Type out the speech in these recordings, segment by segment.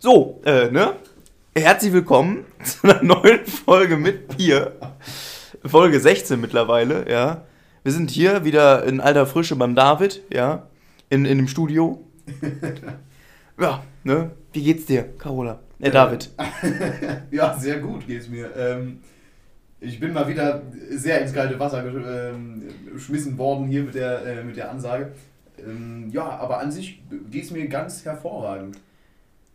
So, äh, ne? Herzlich willkommen zu einer neuen Folge mit Bier. Folge 16 mittlerweile, ja. Wir sind hier wieder in alter Frische beim David, ja. In, in dem Studio. Ja, ne? Wie geht's dir, Carola? Äh, David. ja, sehr gut geht's mir. Ähm, ich bin mal wieder sehr ins kalte Wasser ähm, geschmissen worden hier mit der, äh, mit der Ansage. Ähm, ja, aber an sich geht's mir ganz hervorragend.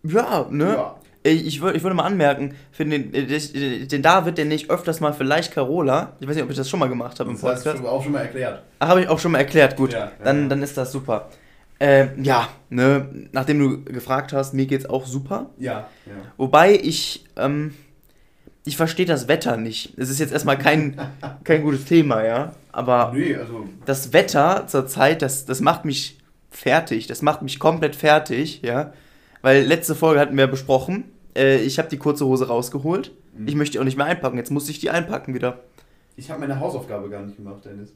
Ja, ne? Ja. Ich, ich, würd, ich würde mal anmerken, für den, den David, den ich öfters mal vielleicht Carola, ich weiß nicht, ob ich das schon mal gemacht habe im Das hast Podcast. du auch schon mal erklärt. Ach, habe ich auch schon mal erklärt, gut. Ja, dann, ja. dann ist das super. Äh, ja, ne, nachdem du gefragt hast, mir geht's auch super. Ja, ja. Wobei ich, ähm, ich verstehe das Wetter nicht. Es ist jetzt erstmal kein, kein gutes Thema, ja. Aber Nee, also das Wetter zurzeit, das, das macht mich fertig. Das macht mich komplett fertig, ja. Weil letzte Folge hatten wir besprochen, äh, ich habe die kurze Hose rausgeholt. Mhm. Ich möchte die auch nicht mehr einpacken. Jetzt muss ich die einpacken wieder. ich habe meine Hausaufgabe gar nicht gemacht, Dennis.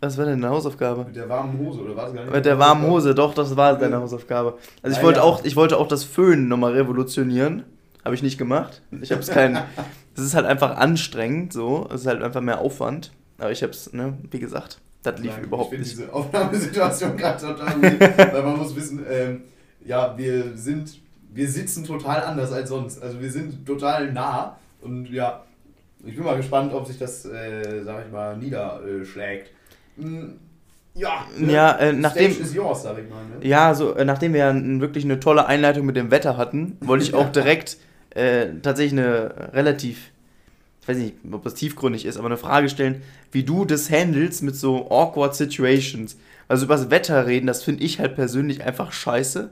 Was war denn eine Hausaufgabe? Mit der warmen Hose, oder war es gar nicht? Mit der warmen Hose, doch, das war deine Hausaufgabe. Also ich Ah, wollte ja. auch, ich wollte auch das Föhnen nochmal revolutionieren. Habe ich nicht gemacht. Ich habe es kein. Das ist halt einfach anstrengend, so. Es ist halt einfach mehr Aufwand. Aber ich habe es, ne, wie gesagt, das lief Nein, überhaupt ich nicht. finde diese Aufnahmesituation gerade total weird, weil man muss wissen, ähm, ja, wir sind, wir sitzen total anders als sonst. Also wir sind total nah und ja, ich bin mal gespannt, ob sich das, äh, sag ich mal, niederschlägt. Hm, Ja, ne? Ja, äh, nachdem- yours, mal. Ne? Ja, so äh, nachdem wir ja wirklich eine tolle Einleitung mit dem Wetter hatten, wollte ich auch direkt äh, tatsächlich eine relativ, ich weiß nicht, ob das tiefgründig ist, aber eine Frage stellen, wie du das handelst mit so awkward situations. Also über das Wetter reden, das finde ich halt persönlich einfach scheiße.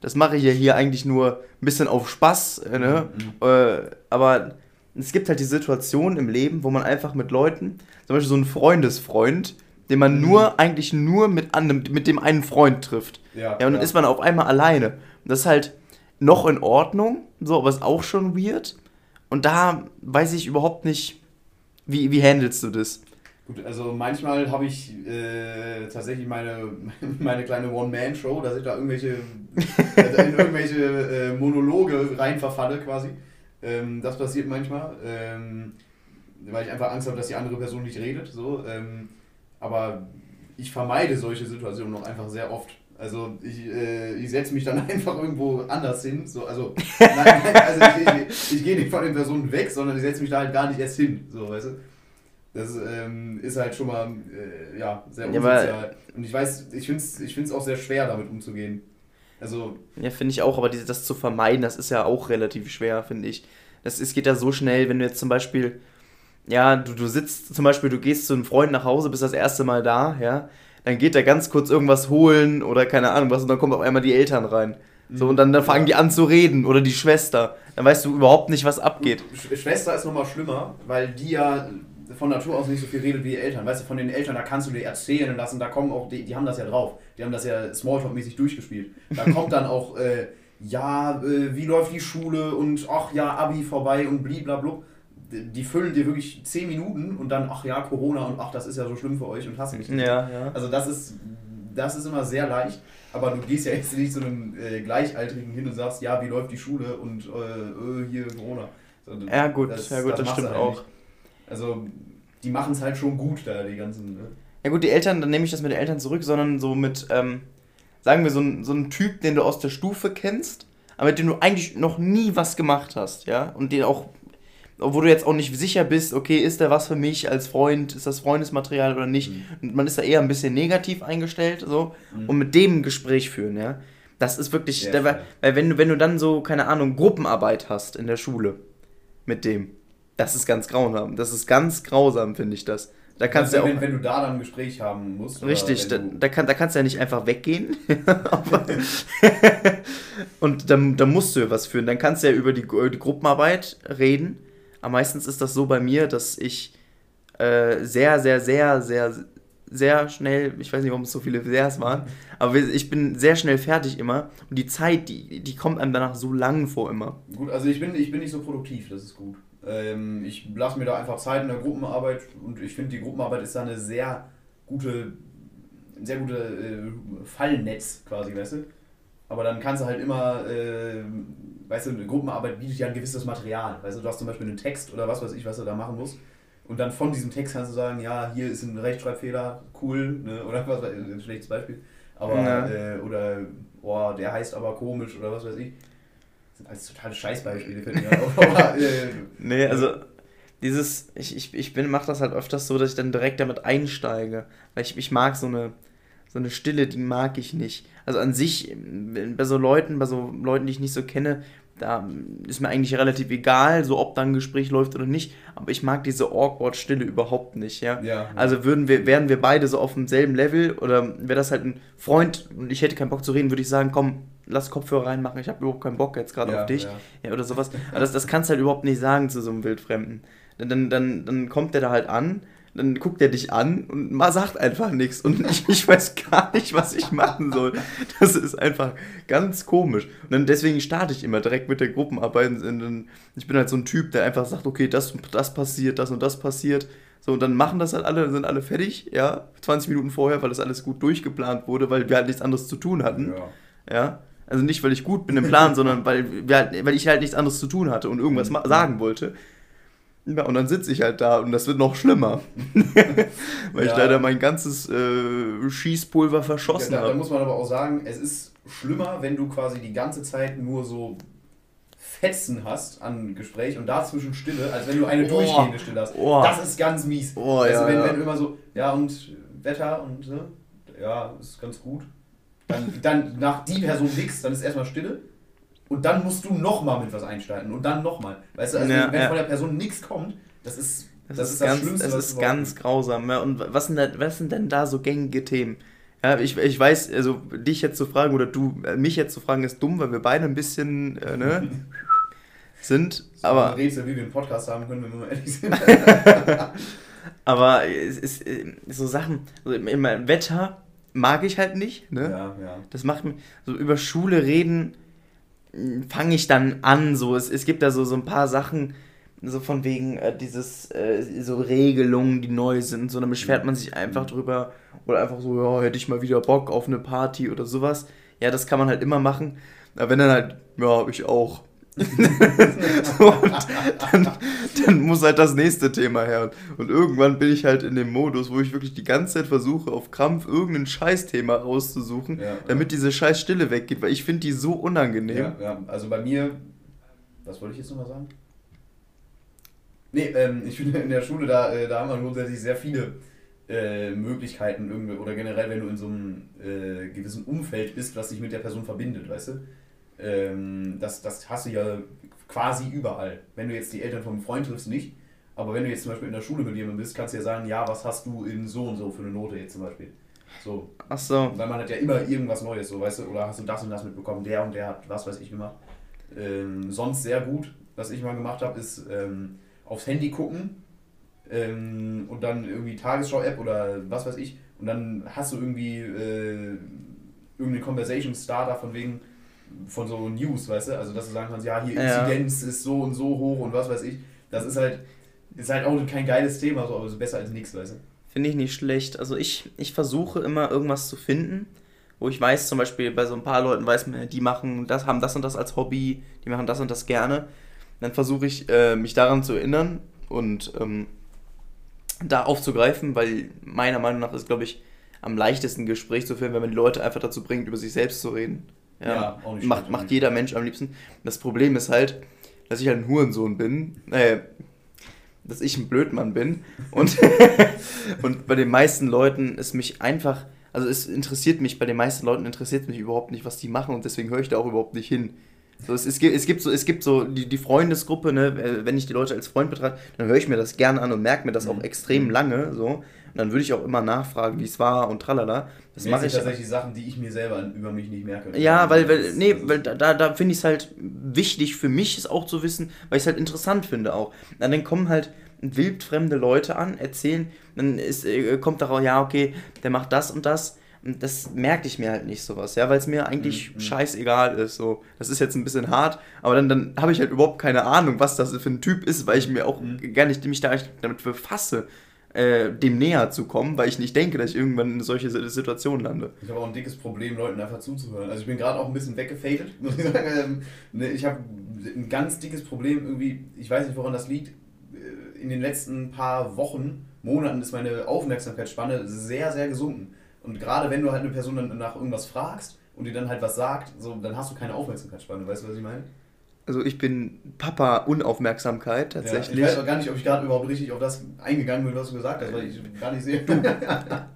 Das mache ich ja hier eigentlich nur ein bisschen auf Spaß, äh, ne? Äh, aber es gibt halt die Situation im Leben, wo man einfach mit Leuten, zum Beispiel so einen Freundesfreund, den man nur, eigentlich nur mit, einem, mit dem einen Freund trifft. Ja, und dann ist man auf einmal alleine. Und das ist halt noch in Ordnung, so, aber ist auch schon weird. Und da weiß ich überhaupt nicht, wie, wie handelst du das? Gut, also manchmal habe ich äh, tatsächlich meine, meine kleine One-Man-Show, dass ich da irgendwelche, in irgendwelche äh, Monologe rein verfalle quasi. Ähm, das passiert manchmal, ähm, weil ich einfach Angst habe, dass die andere Person nicht redet. So, ähm, aber ich vermeide solche Situationen noch einfach sehr oft. Also ich, äh, ich setze mich dann einfach irgendwo anders hin. So, also nein, also ich, ich, ich gehe nicht von den Personen weg, sondern ich setze mich da halt gar nicht erst hin. So, weißt du? Das ähm, ist halt schon mal äh, ja, sehr Ja, unsozial. Und ich weiß, ich finde es ich find's auch sehr schwer, damit umzugehen. Also, Ja, finde ich auch, aber diese, das zu vermeiden, das ist ja auch relativ schwer, finde ich. Das, es geht ja so schnell, wenn du jetzt zum Beispiel, ja, du, du sitzt zum Beispiel, du gehst zu einem Freund nach Hause, bist das erste Mal da, ja, dann geht er ganz kurz irgendwas holen oder keine Ahnung was und dann kommen auf einmal die Eltern rein. So, und dann, dann fangen die an zu reden oder die Schwester. Dann weißt du überhaupt nicht, was abgeht. Sch Schwester ist nochmal schlimmer, weil die ja von Natur aus nicht so viel redet wie die Eltern. Weißt du, von den Eltern, da kannst du dir erzählen lassen, da kommen auch, die, die haben das ja drauf. Die haben das ja Smalltalk-mäßig durchgespielt. Da kommt dann auch, äh, ja, äh, wie läuft die Schule und ach ja, Abi vorbei und bliblablub. Die die füllen dir wirklich 10 Minuten und dann, ach ja, Corona und ach, das ist ja so schlimm für euch und hasse mich. nicht. Ja, ja. Also das ist, das ist immer sehr leicht, aber du gehst ja jetzt nicht zu einem äh, Gleichaltrigen hin und sagst, ja, wie läuft die Schule und äh, äh, hier Corona. So, Ja, gut, ja, gut, das du stimmt halt auch. nicht. Also die machen es halt schon gut da, die ganzen. Ne? Ja gut, die Eltern, dann nehme ich das mit den Eltern zurück, sondern so mit, ähm, sagen wir, so ein, so ein Typ, den du aus der Stufe kennst, aber mit dem du eigentlich noch nie was gemacht hast, ja, und den auch, wo du jetzt auch nicht sicher bist, okay, ist der was für mich als Freund, ist das Freundesmaterial oder nicht, und man ist da eher ein bisschen negativ eingestellt, so, Mhm. und mit dem ein Gespräch führen, ja, das ist wirklich, Sehr der, weil, weil wenn du, wenn du dann so, keine Ahnung, Gruppenarbeit hast in der Schule, mit dem, das ist ganz grausam, das ist ganz grausam, finde ich das. Da kannst du ja Also, auch... wenn, wenn du da dann ein Gespräch haben musst. Richtig, da, wenn du- da, kann, da kannst du ja nicht einfach weggehen. Und dann, dann musst du ja was führen. Dann kannst du ja über die, über die Gruppenarbeit reden. Aber meistens ist das so bei mir, dass ich äh, sehr, sehr, sehr, sehr, sehr schnell, ich weiß nicht, warum es so viele Sehrs waren, aber ich bin sehr schnell fertig immer. Und die Zeit, die, die kommt einem danach so lang vor immer. Gut, also ich bin, ich bin nicht so produktiv, das ist gut. Ähm, ich lasse mir da einfach Zeit in der Gruppenarbeit und ich finde, die Gruppenarbeit ist da eine sehr gute, ein sehr gute äh, Fallnetz quasi, weißt du? aber dann kannst du halt immer, äh, weißt du, eine Gruppenarbeit bietet ja ein gewisses Material. Weißt du, du hast zum Beispiel einen Text oder was weiß ich, was du da machen musst. Und dann von diesem Text kannst du sagen, ja, hier ist ein Rechtschreibfehler, cool, ne? oder was weiß ich, ein schlechtes Beispiel. Aber, ja. äh, oder, oh, der heißt aber komisch oder was weiß ich. Das sind alles totale Scheißbeispiele. Aber, äh, nee, also dieses, ich, ich, ich bin, mach das halt öfters so, dass ich dann direkt damit einsteige. Weil ich, ich mag so eine, so eine Stille, die mag ich nicht. Also an sich, bei so Leuten, bei so Leuten, die ich nicht so kenne, da ist mir eigentlich relativ egal, so ob da ein Gespräch läuft oder nicht, aber ich mag diese awkward Stille überhaupt nicht, ja. ja also würden wir, wären wir beide so auf demselben Level oder wäre das halt ein Freund und ich hätte keinen Bock zu reden, würde ich sagen, komm, lass Kopfhörer reinmachen, ich habe überhaupt keinen Bock jetzt gerade ja, auf dich, ja. ja. oder sowas. Aber das, das kannst du halt überhaupt nicht sagen zu so einem Wildfremden. Dann, dann, dann kommt der da halt an dann guckt er dich an und man sagt einfach nichts und ich, ich weiß gar nicht, was ich machen soll. Das ist einfach ganz komisch. Und dann deswegen starte ich immer direkt mit der Gruppenarbeit. Ich bin halt so ein Typ, der einfach sagt, okay, das, das passiert, das und das passiert. So, und dann machen das halt alle, dann sind alle fertig, ja, 20 Minuten vorher, weil das alles gut durchgeplant wurde, weil wir halt nichts anderes zu tun hatten. Ja. ja? Also nicht, weil ich gut bin im Plan, sondern weil, halt, weil ich halt nichts anderes zu tun hatte und irgendwas mhm. sagen wollte. Ja, und dann sitze ich halt da und das wird noch schlimmer. Weil ja. ich leider mein ganzes äh, Schießpulver verschossen ja, habe. Da, muss man aber auch sagen, es ist schlimmer, wenn du quasi die ganze Zeit nur so Fetzen hast an Gespräch und dazwischen Stille, als wenn du eine oh. durchgehende Stille hast. Oh. Das ist ganz mies. Oh, also ja, wenn, wenn du immer so, ja und Wetter und ja, ist ganz gut. Dann, dann nach die Person nix, dann ist erstmal Stille und dann musst du nochmal mit was einsteigen und dann nochmal. Weißt du, also ja, wenn ja. von der Person nichts kommt, das ist das, das ist, das ganz, Schlimmste. Das ist ganz grausam. Ja. Und was sind, da, was sind denn da so gängige Themen? Ja, ich, ich weiß, also dich jetzt zu fragen oder du äh, mich jetzt zu fragen, ist dumm, weil wir beide ein bisschen äh, ne, sind. So aber ein Rätsel, wie wir einen Podcast haben können, wenn wir mal ehrlich sind. aber es ist äh, so Sachen, also im Wetter mag ich halt nicht. Ne? Ja, ja. Das macht mir so über Schule reden fange ich dann an. So, es, es gibt da so, so ein paar Sachen, so von wegen äh, dieses, äh, so Regelungen, die neu sind. So, dann beschwert man sich einfach drüber. Oder einfach so, ja, hätte ich mal wieder Bock auf eine Party oder sowas. Ja, das kann man halt immer machen. Aber wenn dann halt, ja, ich auch. dann, dann, muss halt das nächste Thema her. Und irgendwann bin ich halt in dem Modus, wo ich wirklich die ganze Zeit versuche, auf Krampf irgendein Scheißthema rauszusuchen, ja, damit ja. diese Scheißstille weggeht, weil ich finde die so unangenehm. Ja, ja, also bei mir, was wollte ich jetzt nochmal sagen? Nee, ähm, ich finde in der Schule, da, äh, da haben wir grundsätzlich sehr viele äh, Möglichkeiten irgendwie, oder generell, wenn du in so einem äh, gewissen Umfeld bist, was dich mit der Person verbindet, weißt du? Ähm, das, das hast du ja quasi überall. Wenn du jetzt die Eltern von einem Freund triffst, nicht. Aber wenn du jetzt zum Beispiel in der Schule mit jemandem bist, kannst du ja sagen, ja, was hast du in so und so für eine Note jetzt zum Beispiel. So. Ach so. Weil man hat ja immer irgendwas Neues, so, weißt du, oder hast du das und das mitbekommen, der und der hat was weiß ich gemacht. Ähm, sonst sehr gut, was ich mal gemacht habe, ist ähm, aufs Handy gucken ähm, und dann irgendwie Tagesschau-App oder was weiß ich und dann hast du irgendwie äh, irgendeine Conversation Starter von wegen, von so News, weißt du? Also, dass du sagen kannst, ja, hier Inzidenz ja. ist so und so hoch und was weiß ich. Das ist halt, ist halt auch kein geiles Thema, so, aber ist besser als nichts, weißt du? Finde ich nicht schlecht. Also, ich, ich versuche immer irgendwas zu finden, wo ich weiß, zum Beispiel bei so ein paar Leuten weiß man, die machen das, haben das und das als Hobby, die machen das und das gerne. Dann versuche ich, äh, mich daran zu erinnern und ähm, da aufzugreifen, weil meiner Meinung nach ist, glaube ich, am leichtesten Gespräch zu führen, wenn man die Leute einfach dazu bringt, über sich selbst zu reden. Ja, ja auch nicht macht, macht jeder Mensch am liebsten. Das Problem ist halt, dass ich halt ein Hurensohn bin, äh, dass ich ein Blödmann bin und, und bei den meisten Leuten ist mich einfach, also es interessiert mich, bei den meisten Leuten interessiert mich überhaupt nicht, was die machen und deswegen höre ich da auch überhaupt nicht hin. So, es, es, gibt, es gibt so, es gibt so die, die Freundesgruppe, ne, äh, wenn ich die Leute als Freund betrachte, dann höre ich mir das gerne an und merke mir das auch mhm. extrem lange. So. Und dann würde ich auch immer nachfragen, wie es war und tralala. Das mache ich tatsächlich Sachen, die ich mir selber über mich nicht merke. Ja, weil, weil nee, weil da, da finde ich es halt wichtig für mich, es auch zu wissen, weil ich es halt interessant finde auch. Und dann kommen halt wildfremde Leute an, erzählen, dann ist, äh, kommt darauf, ja, okay, der macht das und das. Das merke ich mir halt nicht sowas, ja, weil es mir eigentlich mhm. scheißegal ist. So. Das ist jetzt ein bisschen hart, aber dann, dann habe ich halt überhaupt keine Ahnung, was das für ein Typ ist, weil ich mir auch mhm. gar nicht mich da damit befasse. Äh, dem näher zu kommen, weil ich nicht denke, dass ich irgendwann in solche Situation lande. Ich habe auch ein dickes Problem, Leuten einfach zuzuhören. Also ich bin gerade auch ein bisschen weggefadet, ich. Ähm, ne, ich habe ein ganz dickes Problem irgendwie, ich weiß nicht, woran das liegt. Äh, in den letzten paar Wochen, Monaten ist meine Aufmerksamkeitsspanne sehr, sehr gesunken. Und gerade wenn du halt eine Person dann nach irgendwas fragst und die dann halt was sagt, so, dann hast du keine Aufmerksamkeitsspanne. Weißt du, was ich meine? Also ich bin Papa Unaufmerksamkeit tatsächlich. Ja, ich weiß auch gar nicht, ob ich gerade überhaupt richtig auf das eingegangen bin, was du gesagt hast, weil ich gar nicht sehe.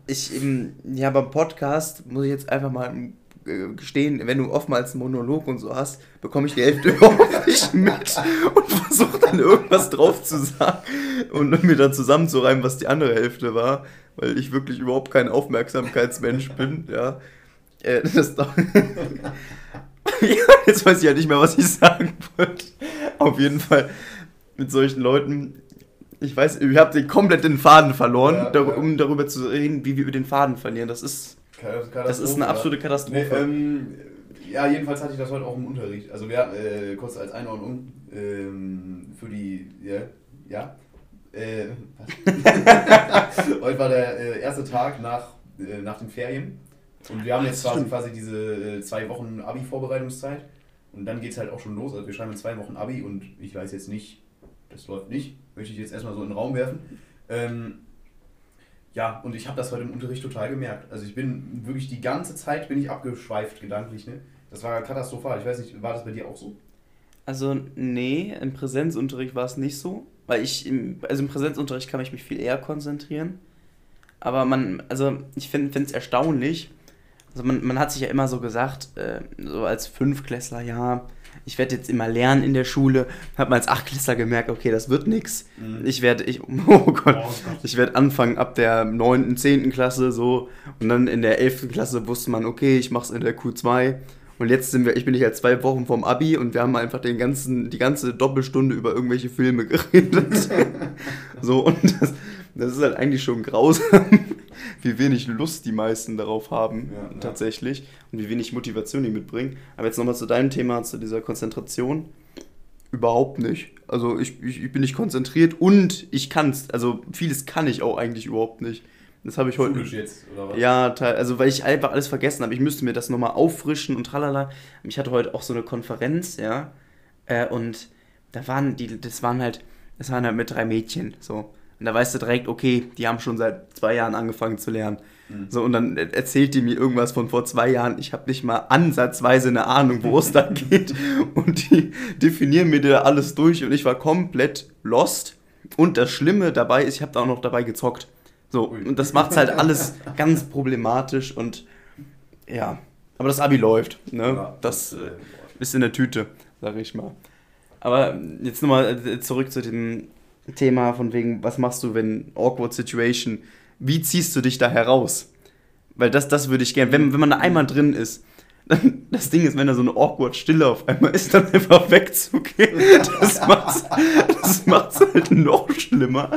ich im, ja, beim Podcast muss ich jetzt einfach mal äh, gestehen, wenn du oftmals einen Monolog und so hast, bekomme ich die Hälfte überhaupt nicht mit und versuche dann irgendwas drauf zu sagen und mir dann zusammenzureimen, was die andere Hälfte war, weil ich wirklich überhaupt kein Aufmerksamkeitsmensch bin, ja. Äh, das doch jetzt weiß ich ja nicht mehr, was ich sagen wollte. Auf jeden Fall mit solchen Leuten. Ich weiß, ich habe den komplett den Faden verloren, ja, dar ja. um darüber zu reden, wie wir den Faden verlieren. Das ist, das ist eine absolute Katastrophe. Nee, ähm, ja, jedenfalls hatte ich das heute auch im Unterricht. Also wir äh, kurz als Einordnung ähm, für die, ja, ja. Äh, heute war der äh, erste Tag nach, äh, nach den Ferien und wir haben jetzt quasi, quasi diese äh, zwei Wochen Abi-Vorbereitungszeit. Und dann geht es halt auch schon los. Also wir schreiben in zwei Wochen Abi und ich weiß jetzt nicht, das läuft nicht. Möchte ich jetzt erstmal so in den Raum werfen. Ähm, ja, und ich habe das heute im Unterricht total gemerkt. Also ich bin wirklich die ganze Zeit bin ich abgeschweift gedanklich. Ne? Das war katastrophal. Ich weiß nicht, war das bei dir auch so? Also nee, im Präsenzunterricht war es nicht so. Weil ich, im, also im Präsenzunterricht kann ich mich viel eher konzentrieren. Aber man, also ich finde es erstaunlich, also man, man hat sich ja immer so gesagt, äh, so als Fünfklässler, ja, ich werde jetzt immer lernen in der Schule. Hat man als Achtklässler gemerkt, okay, das wird nichts. Mhm. Ich werde, ich, oh Gott, oh ich werde anfangen ab der 9., 10. Klasse so. Und dann in der 11. Klasse wusste man, okay, ich mache es in der Q2. Und jetzt sind wir, ich bin nicht halt zwei Wochen vom Abi und wir haben einfach den ganzen, die ganze Doppelstunde über irgendwelche Filme geredet. so, und das, das ist halt eigentlich schon grausam, wie wenig Lust die meisten darauf haben, ja, tatsächlich. Ja. Und wie wenig Motivation die mitbringen. Aber jetzt nochmal zu deinem Thema, zu dieser Konzentration. Überhaupt nicht. Also ich, ich, ich bin nicht konzentriert und ich kann es. Also vieles kann ich auch eigentlich überhaupt nicht. Das habe ich heute. Schulisch jetzt, oder was? Ja, also weil ich einfach alles vergessen habe. Ich müsste mir das nochmal auffrischen und tralala. Ich hatte heute auch so eine Konferenz, ja. Äh, und da waren die, das waren halt, das waren halt mit drei Mädchen, so. Und da weißt du direkt, okay, die haben schon seit zwei Jahren angefangen zu lernen. Mhm. So, und dann erzählt die mir irgendwas von vor zwei Jahren. Ich habe nicht mal ansatzweise eine Ahnung, wo es da geht. Und die definieren mir da alles durch und ich war komplett lost. Und das Schlimme dabei ist, ich habe da auch noch dabei gezockt. So, und das macht halt alles ganz problematisch und ja. Aber das Abi läuft, ne? Das äh, ist in der Tüte, sag ich mal. Aber jetzt nochmal äh, zurück zu dem Thema von wegen, was machst du, wenn awkward situation, wie ziehst du dich da heraus? Weil das, das würde ich gerne, wenn, wenn man da einmal drin ist, dann, das Ding ist, wenn da so eine awkward Stille auf einmal ist, dann einfach wegzugehen. Das macht's, das macht's halt noch schlimmer.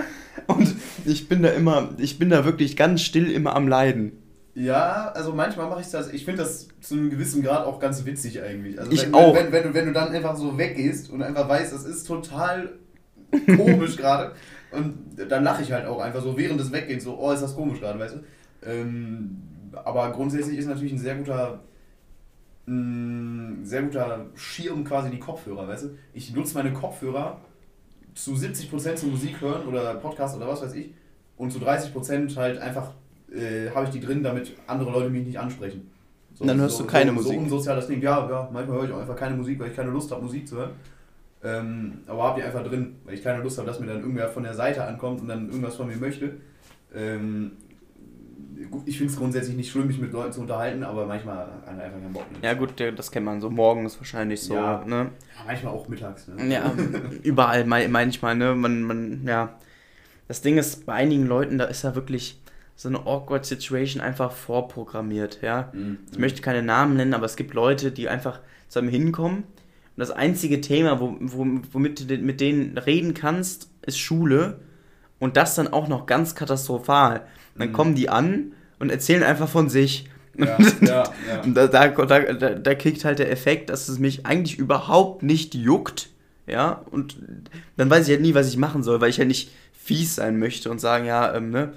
Und ich bin da immer, ich bin da wirklich ganz still immer am Leiden. Ja, also manchmal mache ich das, ich finde das zu einem gewissen Grad auch ganz witzig eigentlich. Also ich wenn, auch. Wenn, wenn, du, wenn du dann einfach so weggehst und einfach weißt, das ist total komisch gerade. Und dann lache ich halt auch einfach so während des Weggehens so, oh, ist das komisch gerade, weißt du? Ähm, aber grundsätzlich ist natürlich ein sehr guter, ein sehr guter Schirm quasi die Kopfhörer, weißt du? Ich nutze meine Kopfhörer zu 70% zum Musik hören oder Podcast oder was weiß ich und zu 30% halt einfach äh, habe ich die drin, damit andere Leute mich nicht ansprechen. So, dann hörst so, du keine so, Musik. So unsozial das Ding. Ja, ja, manchmal höre ich auch einfach keine Musik, weil ich keine Lust habe, Musik zu hören. Ähm, aber habt ihr einfach drin, weil ich keine Lust habe, dass mir dann irgendwer von der Seite ankommt und dann irgendwas von mir möchte. Ähm, ich finde es grundsätzlich nicht schlimm, mich mit Leuten zu unterhalten, aber manchmal hat einfach keinen Bock. Ja gut, das kennt man so morgens wahrscheinlich so. Ja, ne? ja manchmal auch mittags. Ne? Ja, überall meine ich mal, ne? Man, man, ja. Das Ding ist, bei einigen Leuten, da ist ja wirklich so eine awkward Situation einfach vorprogrammiert, ja. Mhm. Ich möchte keine Namen nennen, aber es gibt Leute, die einfach zu einem hinkommen und das einzige Thema, wo, wo, womit du mit denen reden kannst, ist Schule. Und das dann auch noch ganz katastrophal. Dann mhm. kommen die an und erzählen einfach von sich. Ja, ja, ja. Und da, da, da, da kriegt halt der Effekt, dass es mich eigentlich überhaupt nicht juckt. Ja, und dann weiß ich halt nie, was ich machen soll, weil ich ja nicht fies sein möchte und sagen, ja, ähm, ne,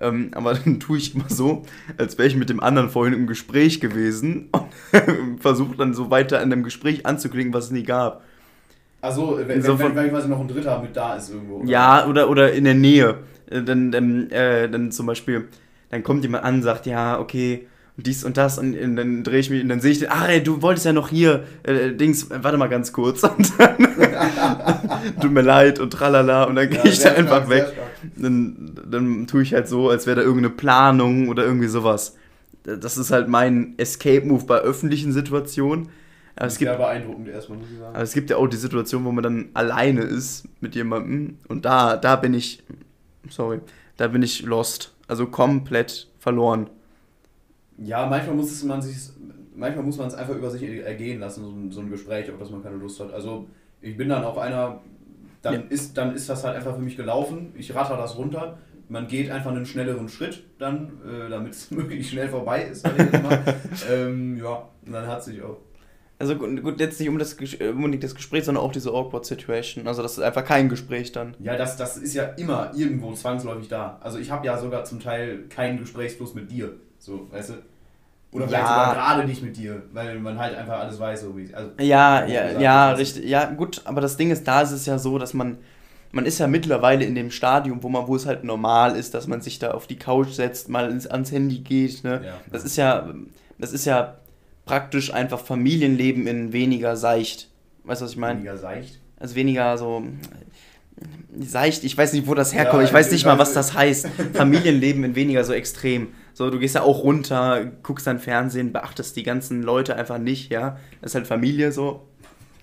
ähm, aber dann tue ich immer so, als wäre ich mit dem anderen vorhin im Gespräch gewesen und versuche dann so weiter an dem Gespräch anzuklingen, was es nie gab. Also, wenn, So wenn, wenn, wenn quasi noch ein Dritter mit da ist irgendwo. oder? Ja, oder, oder in der Nähe. Äh, Dann, dann, äh, dann zum Beispiel, dann kommt jemand an und sagt, ja, okay, und dies und das, und, und dann drehe ich mich und dann sehe ich, den, ah, ey, du wolltest ja noch hier, äh, Dings, warte mal ganz kurz. Und dann, tut mir leid und tralala, und dann Ja, gehe ich da einfach weg. stark. Dann, dann tue ich halt so, als wäre da irgendeine Planung oder irgendwie sowas. Das ist halt mein Escape-Move bei öffentlichen Situationen. Aber es gibt beeindruckend erstmal, muss ich sagen. aber es gibt ja auch die Situation, wo man dann alleine ist mit jemandem und da, da bin ich, sorry, da bin ich lost. Also komplett verloren. Ja, manchmal muss es man sich, manchmal muss man es einfach über sich ergehen lassen, so ein, so ein Gespräch, auf das man keine Lust hat. Also ich bin dann auch einer, dann Ja. ist, dann ist das halt einfach für mich gelaufen. Ich ratter das runter. Man geht einfach einen schnelleren Schritt, dann, äh, damit es möglichst schnell vorbei ist. ähm, ja, und dann hat sich auch. Also gut, gut, jetzt nicht um das, äh, unbedingt das Gespräch, sondern auch diese awkward Situation. Also das ist einfach kein Gespräch dann. Ja, das, das ist ja immer irgendwo zwangsläufig da. Also ich habe ja sogar zum Teil keinen Gesprächsfluss mit dir. So, weißt du? Oder vielleicht Ja. sogar gerade nicht mit dir, weil man halt einfach alles weiß, so wie also, Ja, ja, gesagt, ja, richtig. Ja, gut, aber das Ding ist, da ist es ja so, dass man, man ist ja mittlerweile in dem Stadium, wo man, wo es halt normal ist, dass man sich da auf die Couch setzt, mal ins, ans Handy geht, ne? Ja. Das ist ja, das ist ja praktisch einfach Familienleben in weniger seicht. Weißt du, was ich meine? weniger seicht. Also weniger so seicht, ich weiß nicht, wo das herkommt, Ja, ich weiß ich nicht mal, was das heißt. Familienleben in weniger so extrem. So, du gehst ja auch runter, guckst dann Fernsehen, beachtest die ganzen Leute einfach nicht, ja. Das ist halt Familie so.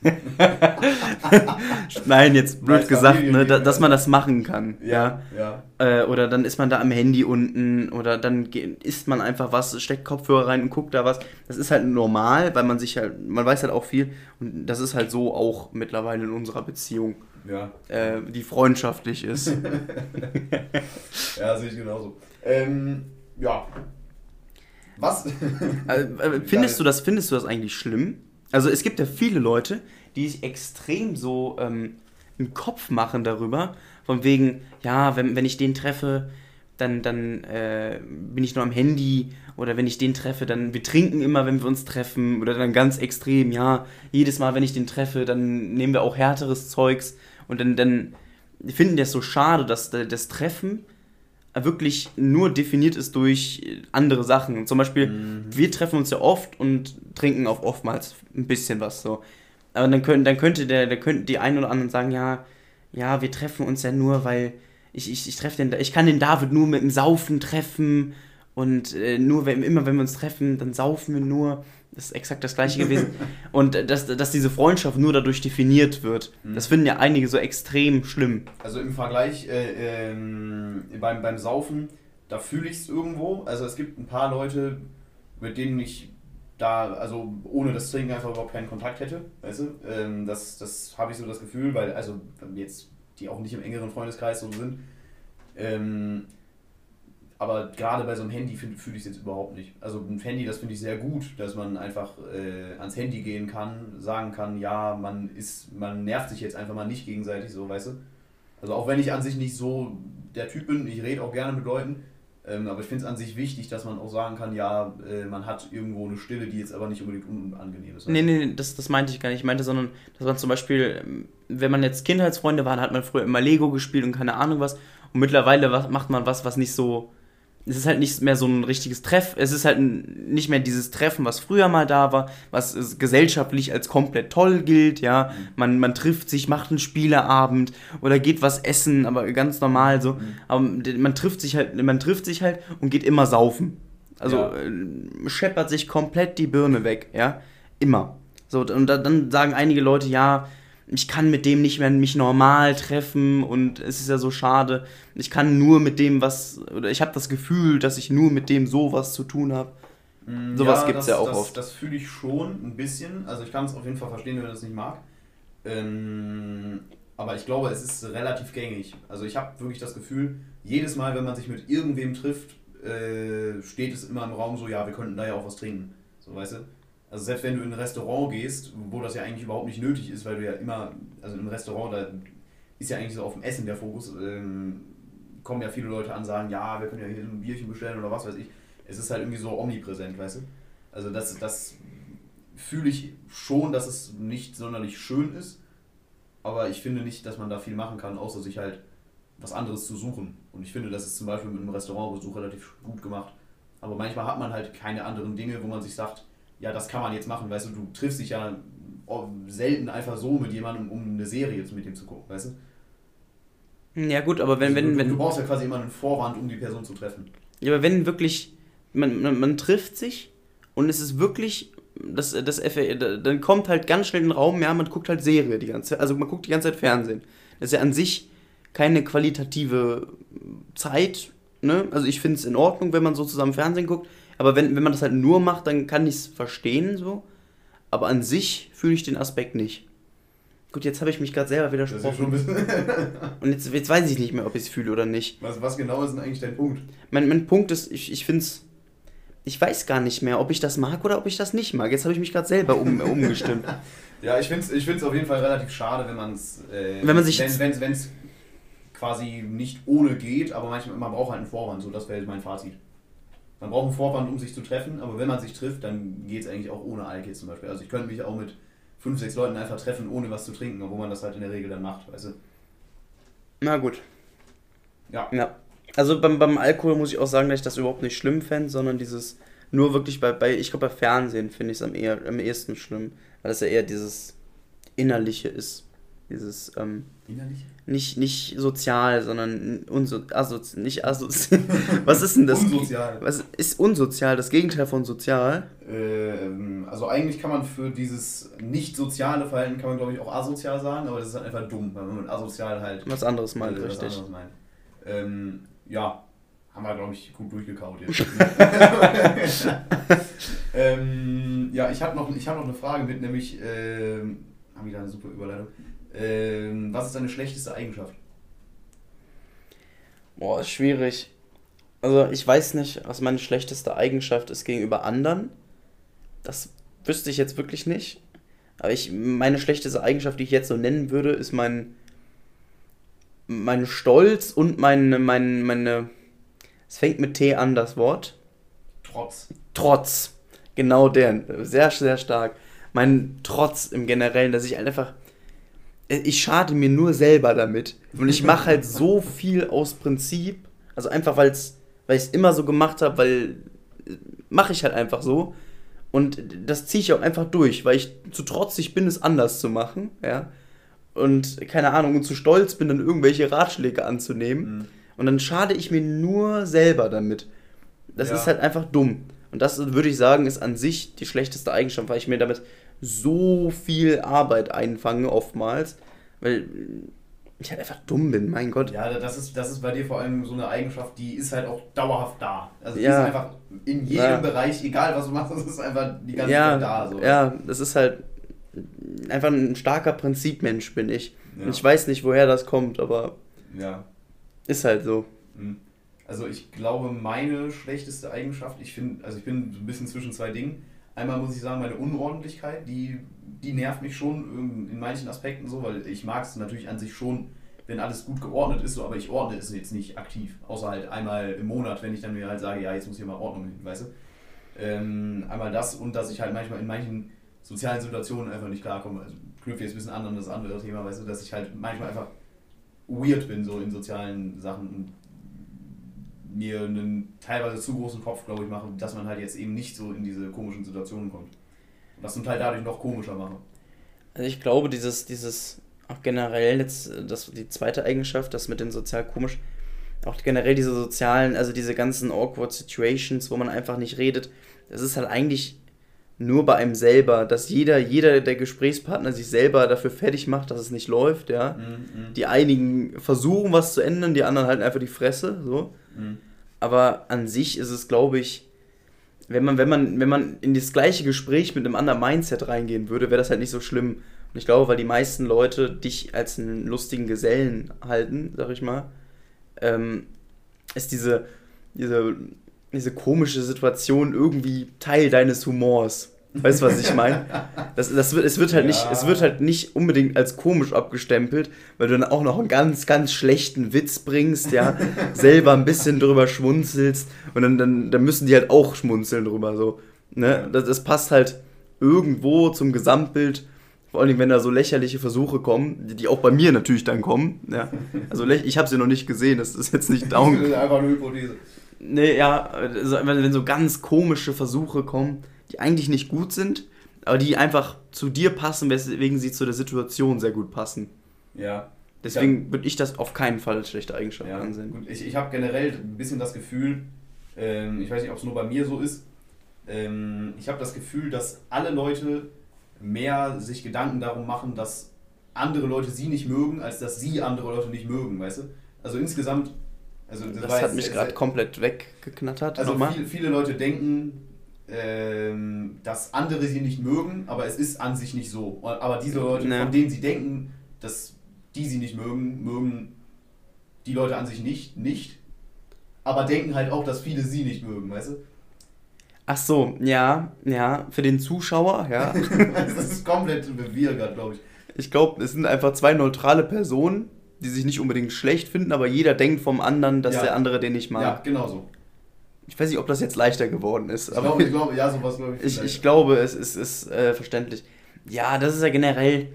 Nein, jetzt blöd Weiß gesagt, ne, Familienleben, da, dass ja. man das machen kann, ja. ja. Äh, oder dann ist man da am Handy unten oder dann isst man einfach was, steckt Kopfhörer rein und guckt da was. Das ist halt normal, weil man sich halt, man weiß halt auch viel und das ist halt so auch mittlerweile in unserer Beziehung, Ja, äh, die freundschaftlich ist. ja sehe ich genauso. Ähm, ja. Was? äh, äh, findest du das, findest du das eigentlich schlimm? Also es gibt ja viele Leute, die sich extrem so ähm, einen Kopf machen darüber, von wegen, ja, wenn, wenn ich den treffe, dann, dann äh, bin ich nur am Handy oder wenn ich den treffe, dann wir trinken immer, wenn wir uns treffen oder dann ganz extrem, ja, jedes Mal, wenn ich den treffe, dann nehmen wir auch härteres Zeugs und dann, dann finden die es so schade, dass da- das Treffen wirklich nur definiert ist durch andere Sachen. Zum Beispiel, wir treffen uns ja oft und trinken auch oftmals ein bisschen was so. Aber dann, können, dann könnte der, der könnten die einen oder anderen sagen, ja, ja, wir treffen uns ja nur, weil ich, ich, ich treffe den, ich kann den David nur mit dem Saufen treffen und äh, nur wenn, immer wenn wir uns treffen, dann saufen wir nur. Das ist exakt das gleiche gewesen. Und äh, dass, dass diese Freundschaft nur dadurch definiert wird, das finden ja einige so extrem schlimm. Also im Vergleich äh, ähm, beim, beim Saufen, da fühle ich es irgendwo. Also es gibt ein paar Leute, mit denen ich da, also ohne das Trinken einfach überhaupt keinen Kontakt hätte. Weißt du? Ähm, das das habe ich so das Gefühl, weil, also jetzt, die auch nicht im engeren Freundeskreis so sind. Ähm, aber gerade bei so einem Handy fühle fühl ich es jetzt überhaupt nicht. Also ein Handy, das finde ich sehr gut, dass man einfach äh, ans Handy gehen kann, sagen kann, ja, man ist, man nervt sich jetzt einfach mal nicht gegenseitig so, weißt du? Also auch wenn ich an sich nicht so der Typ bin, ich rede auch gerne mit Leuten, ähm, aber ich finde es an sich wichtig, dass man auch sagen kann, ja, äh, man hat irgendwo eine Stille, die jetzt aber nicht unbedingt unangenehm ist. Nee, nee, das, das meinte ich gar nicht. Ich meinte, sondern, dass man zum Beispiel, wenn man jetzt Kindheitsfreunde war, hat man früher immer Lego gespielt und keine Ahnung was. Und mittlerweile macht man was, was nicht so. Es ist halt nicht mehr so ein richtiges Treff. Es ist halt nicht mehr dieses Treffen, was früher mal da war, was es gesellschaftlich als komplett toll gilt, ja. Man, man trifft sich, macht einen Spieleabend oder geht was essen, aber ganz normal so. Aber man trifft sich halt, man trifft sich halt und geht immer saufen. Also Ja. äh, scheppert sich komplett die Birne weg, ja. Immer. So, und da- dann sagen einige Leute, ja, ich kann mit dem nicht mehr mich normal treffen und es ist ja so schade. Ich kann nur mit dem was, oder ich habe das Gefühl, dass ich nur mit dem sowas zu tun habe. Mm, Sowas gibt's das, ja auch das, oft. Das fühle ich schon ein bisschen. Also ich kann es auf jeden Fall verstehen, wenn man das nicht mag. Ähm, aber ich glaube, es ist relativ gängig. Also ich habe wirklich das Gefühl, jedes Mal, wenn man sich mit irgendwem trifft, äh, steht es immer im Raum so, ja, wir könnten da ja auch was trinken. So, weißt du? Also selbst wenn du in ein Restaurant gehst, wo das ja eigentlich überhaupt nicht nötig ist, weil du ja immer, also im Restaurant, da, ist ja eigentlich so auf dem Essen der Fokus. Ähm, kommen ja viele Leute an, sagen, ja, wir können ja hier ein Bierchen bestellen oder was weiß ich. Es ist halt irgendwie so omnipräsent, weißt du? Also das, das fühle ich schon, dass es nicht sonderlich schön ist, aber ich finde nicht, dass man da viel machen kann, außer sich halt was anderes zu suchen. Und ich finde, das ist zum Beispiel mit einem Restaurantbesuch relativ gut gemacht. Aber manchmal hat man halt keine anderen Dinge, wo man sich sagt, ja, das kann man jetzt machen, weißt du, du triffst dich ja selten einfach so mit jemandem, um eine Serie mit dem zu gucken, weißt du? Ja gut, aber wenn... Also, wenn, du, wenn du brauchst ja quasi immer einen Vorwand, um die Person zu treffen. Ja, aber wenn wirklich, man, man, man trifft sich und es ist wirklich, das, das dann kommt halt ganz schnell in den Raum, ja, man guckt halt Serie die ganze Zeit, also man guckt die ganze Zeit Fernsehen. Das ist ja an sich keine qualitative Zeit, ne? Also ich finde es in Ordnung, wenn man so zusammen Fernsehen guckt, aber wenn, wenn man das halt nur macht, dann kann ich es verstehen, so. Aber an sich fühle ich den Aspekt nicht. Gut, jetzt habe ich mich gerade selber widersprochen. und jetzt, jetzt weiß ich nicht mehr, ob ich es fühle oder nicht. Was, was genau ist denn eigentlich dein Punkt? Mein, mein Punkt ist, ich, ich finde es. Ich weiß gar nicht mehr, ob ich das mag oder ob ich das nicht mag. Jetzt habe ich mich gerade selber um, umgestimmt. ja, ich finde es ich auf jeden Fall relativ schade, wenn man es. Äh, wenn man sich. Wenn es quasi nicht ohne geht, aber manchmal, man braucht halt einen Vorwand, so das wäre mein Fazit. Man braucht einen Vorwand, um sich zu treffen, aber wenn man sich trifft, dann geht es eigentlich auch ohne Alkohol zum Beispiel. Also ich könnte mich auch mit fünf, sechs Leuten einfach treffen, ohne was zu trinken, obwohl man das halt in der Regel dann macht, weißt du? Na gut. Ja. Ja. Also beim, beim Alkohol muss ich auch sagen, dass ich das überhaupt nicht schlimm fände, sondern dieses, nur wirklich bei, bei ich glaube bei Fernsehen finde ich es am, eher, am ehesten schlimm, weil das ja eher dieses Innerliche ist. Dieses, ähm, Innerliche? Nicht, nicht sozial, sondern unso, nicht asozial. Was ist denn das? unsozial. Was ist unsozial? Das Gegenteil von sozial? Ähm, also eigentlich kann man für dieses nicht soziale Verhalten kann man glaube ich auch asozial sagen, aber das ist halt einfach dumm, weil man mit asozial halt was anderes meint, äh, richtig. Anderes meint. Ähm, ja, haben wir glaube ich gut durchgekaut jetzt. ähm, ja, ich habe noch, hab noch eine Frage mit, nämlich, äh, haben wir da eine super Überleitung. Ähm, was ist deine schlechteste Eigenschaft? Boah, ist schwierig. Also ich weiß nicht, was meine schlechteste Eigenschaft ist gegenüber anderen. Das wüsste ich jetzt wirklich nicht. Aber ich, meine schlechteste Eigenschaft, die ich jetzt so nennen würde, ist mein, mein Stolz und meine, meine, meine, es fängt mit T an, das Wort. Trotz. Trotz. Genau der. Sehr, sehr stark. Mein Trotz im Generellen, dass ich einfach, ich schade mir nur selber damit. Und ich mache halt so viel aus Prinzip. Also einfach, weil ich es immer so gemacht habe, weil mache ich halt einfach so. Und das ziehe ich auch einfach durch, weil ich zu trotzig bin, es anders zu machen. Ja. Und keine Ahnung, und zu stolz bin, dann irgendwelche Ratschläge anzunehmen. Mhm. Und dann schade ich mir nur selber damit. Das ja. ist halt einfach dumm. Und das würde ich sagen, ist an sich die schlechteste Eigenschaft, weil ich mir damit so viel Arbeit einfange oftmals, weil ich halt einfach dumm bin, mein Gott. Ja, das ist, das ist bei dir vor allem so eine Eigenschaft, die ist halt auch dauerhaft da. Also die ja. ist einfach in jedem ja. Bereich, egal was du machst, das ist einfach die ganze ja, Zeit da. So. Ja, das ist halt einfach ein starker Prinzipmensch bin ich. Und ich weiß nicht, woher das kommt, aber ja. ist halt so. Mhm. Also ich glaube, meine schlechteste Eigenschaft, ich finde, also ich bin so ein bisschen zwischen zwei Dingen Einmal muss ich sagen, meine Unordentlichkeit, die, die nervt mich schon in manchen Aspekten so, weil ich mag es natürlich an sich schon, wenn alles gut geordnet ist, so, aber ich ordne es jetzt nicht aktiv. Außer halt einmal im Monat, wenn ich dann mir halt sage, ja, jetzt muss hier mal Ordnung hin, weißt du? Ähm, einmal das und dass ich halt manchmal in manchen sozialen Situationen einfach nicht klarkomme. Also knüpfe jetzt ein bisschen an an das andere Thema, weißt du, dass ich halt manchmal einfach weird bin, so in sozialen Sachen und mir einen teilweise zu großen Kopf, glaube ich, mache, dass man halt jetzt eben nicht so in diese komischen Situationen kommt. Das zum Teil dadurch noch komischer mache. Also ich glaube, dieses, dieses, auch generell jetzt, das, die zweite Eigenschaft, das mit den sozial komisch, auch generell diese sozialen, also diese ganzen awkward Situations, wo man einfach nicht redet, das ist halt eigentlich nur bei einem selber, dass jeder, jeder der Gesprächspartner sich selber dafür fertig macht, dass es nicht läuft, ja. Mhm, die einigen versuchen was zu ändern, die anderen halten einfach die Fresse, so. Mhm. Aber an sich ist es, glaube ich, wenn man, wenn man, wenn man in das gleiche Gespräch mit einem anderen Mindset reingehen würde, wäre das halt nicht so schlimm. Und ich glaube, weil die meisten Leute dich als einen lustigen Gesellen halten, sag ich mal, ähm, ist diese, diese, diese komische Situation irgendwie Teil deines Humors. Weißt du, was ich meine? Das, das wird, es, wird halt nicht, es wird halt nicht unbedingt als komisch abgestempelt, weil du dann auch noch einen ganz, ganz schlechten Witz bringst, ja, selber ein bisschen drüber schmunzelst und dann, dann, dann müssen die halt auch schmunzeln drüber. So, ne? das, das passt halt irgendwo zum Gesamtbild, vor allem wenn da so lächerliche Versuche kommen, die, die auch bei mir natürlich dann kommen. Ja. Also ich habe sie noch nicht gesehen, das ist jetzt nicht down. das ist einfach eine Hypothese. Nee, ja, wenn so ganz komische Versuche kommen die eigentlich nicht gut sind, aber die einfach zu dir passen, weswegen sie zu der Situation sehr gut passen. Ja. Deswegen ja. würde ich das auf keinen Fall als schlechte Eigenschaft ja, ansehen. Gut. Ich, ich habe generell ein bisschen das Gefühl, ähm, ich weiß nicht, ob es nur bei mir so ist, ähm, ich habe das Gefühl, dass alle Leute mehr sich Gedanken darum machen, dass andere Leute sie nicht mögen, als dass sie andere Leute nicht mögen, weißt du? Also insgesamt. Also das, das hat mich gerade komplett weggeknattert. Also viel, viele Leute denken, ähm, dass andere sie nicht mögen, aber es ist an sich nicht so. Aber diese Leute, ne. von denen sie denken, dass die sie nicht mögen, mögen die Leute an sich nicht, nicht. Aber denken halt auch, dass viele sie nicht mögen, weißt du? Ach so, ja, ja, für den Zuschauer, ja. das ist komplett bewirrt, glaube ich. Ich glaube, es sind einfach zwei neutrale Personen, die sich nicht unbedingt schlecht finden, aber jeder denkt vom anderen, dass ja. der andere den nicht mag. Ja, genau so ich weiß nicht, ob das jetzt leichter geworden ist. Ich glaube, ich glaube, ja, sowas glaube ich. Ich, ich glaube, es ist, ist äh, verständlich. Ja, das ist ja generell,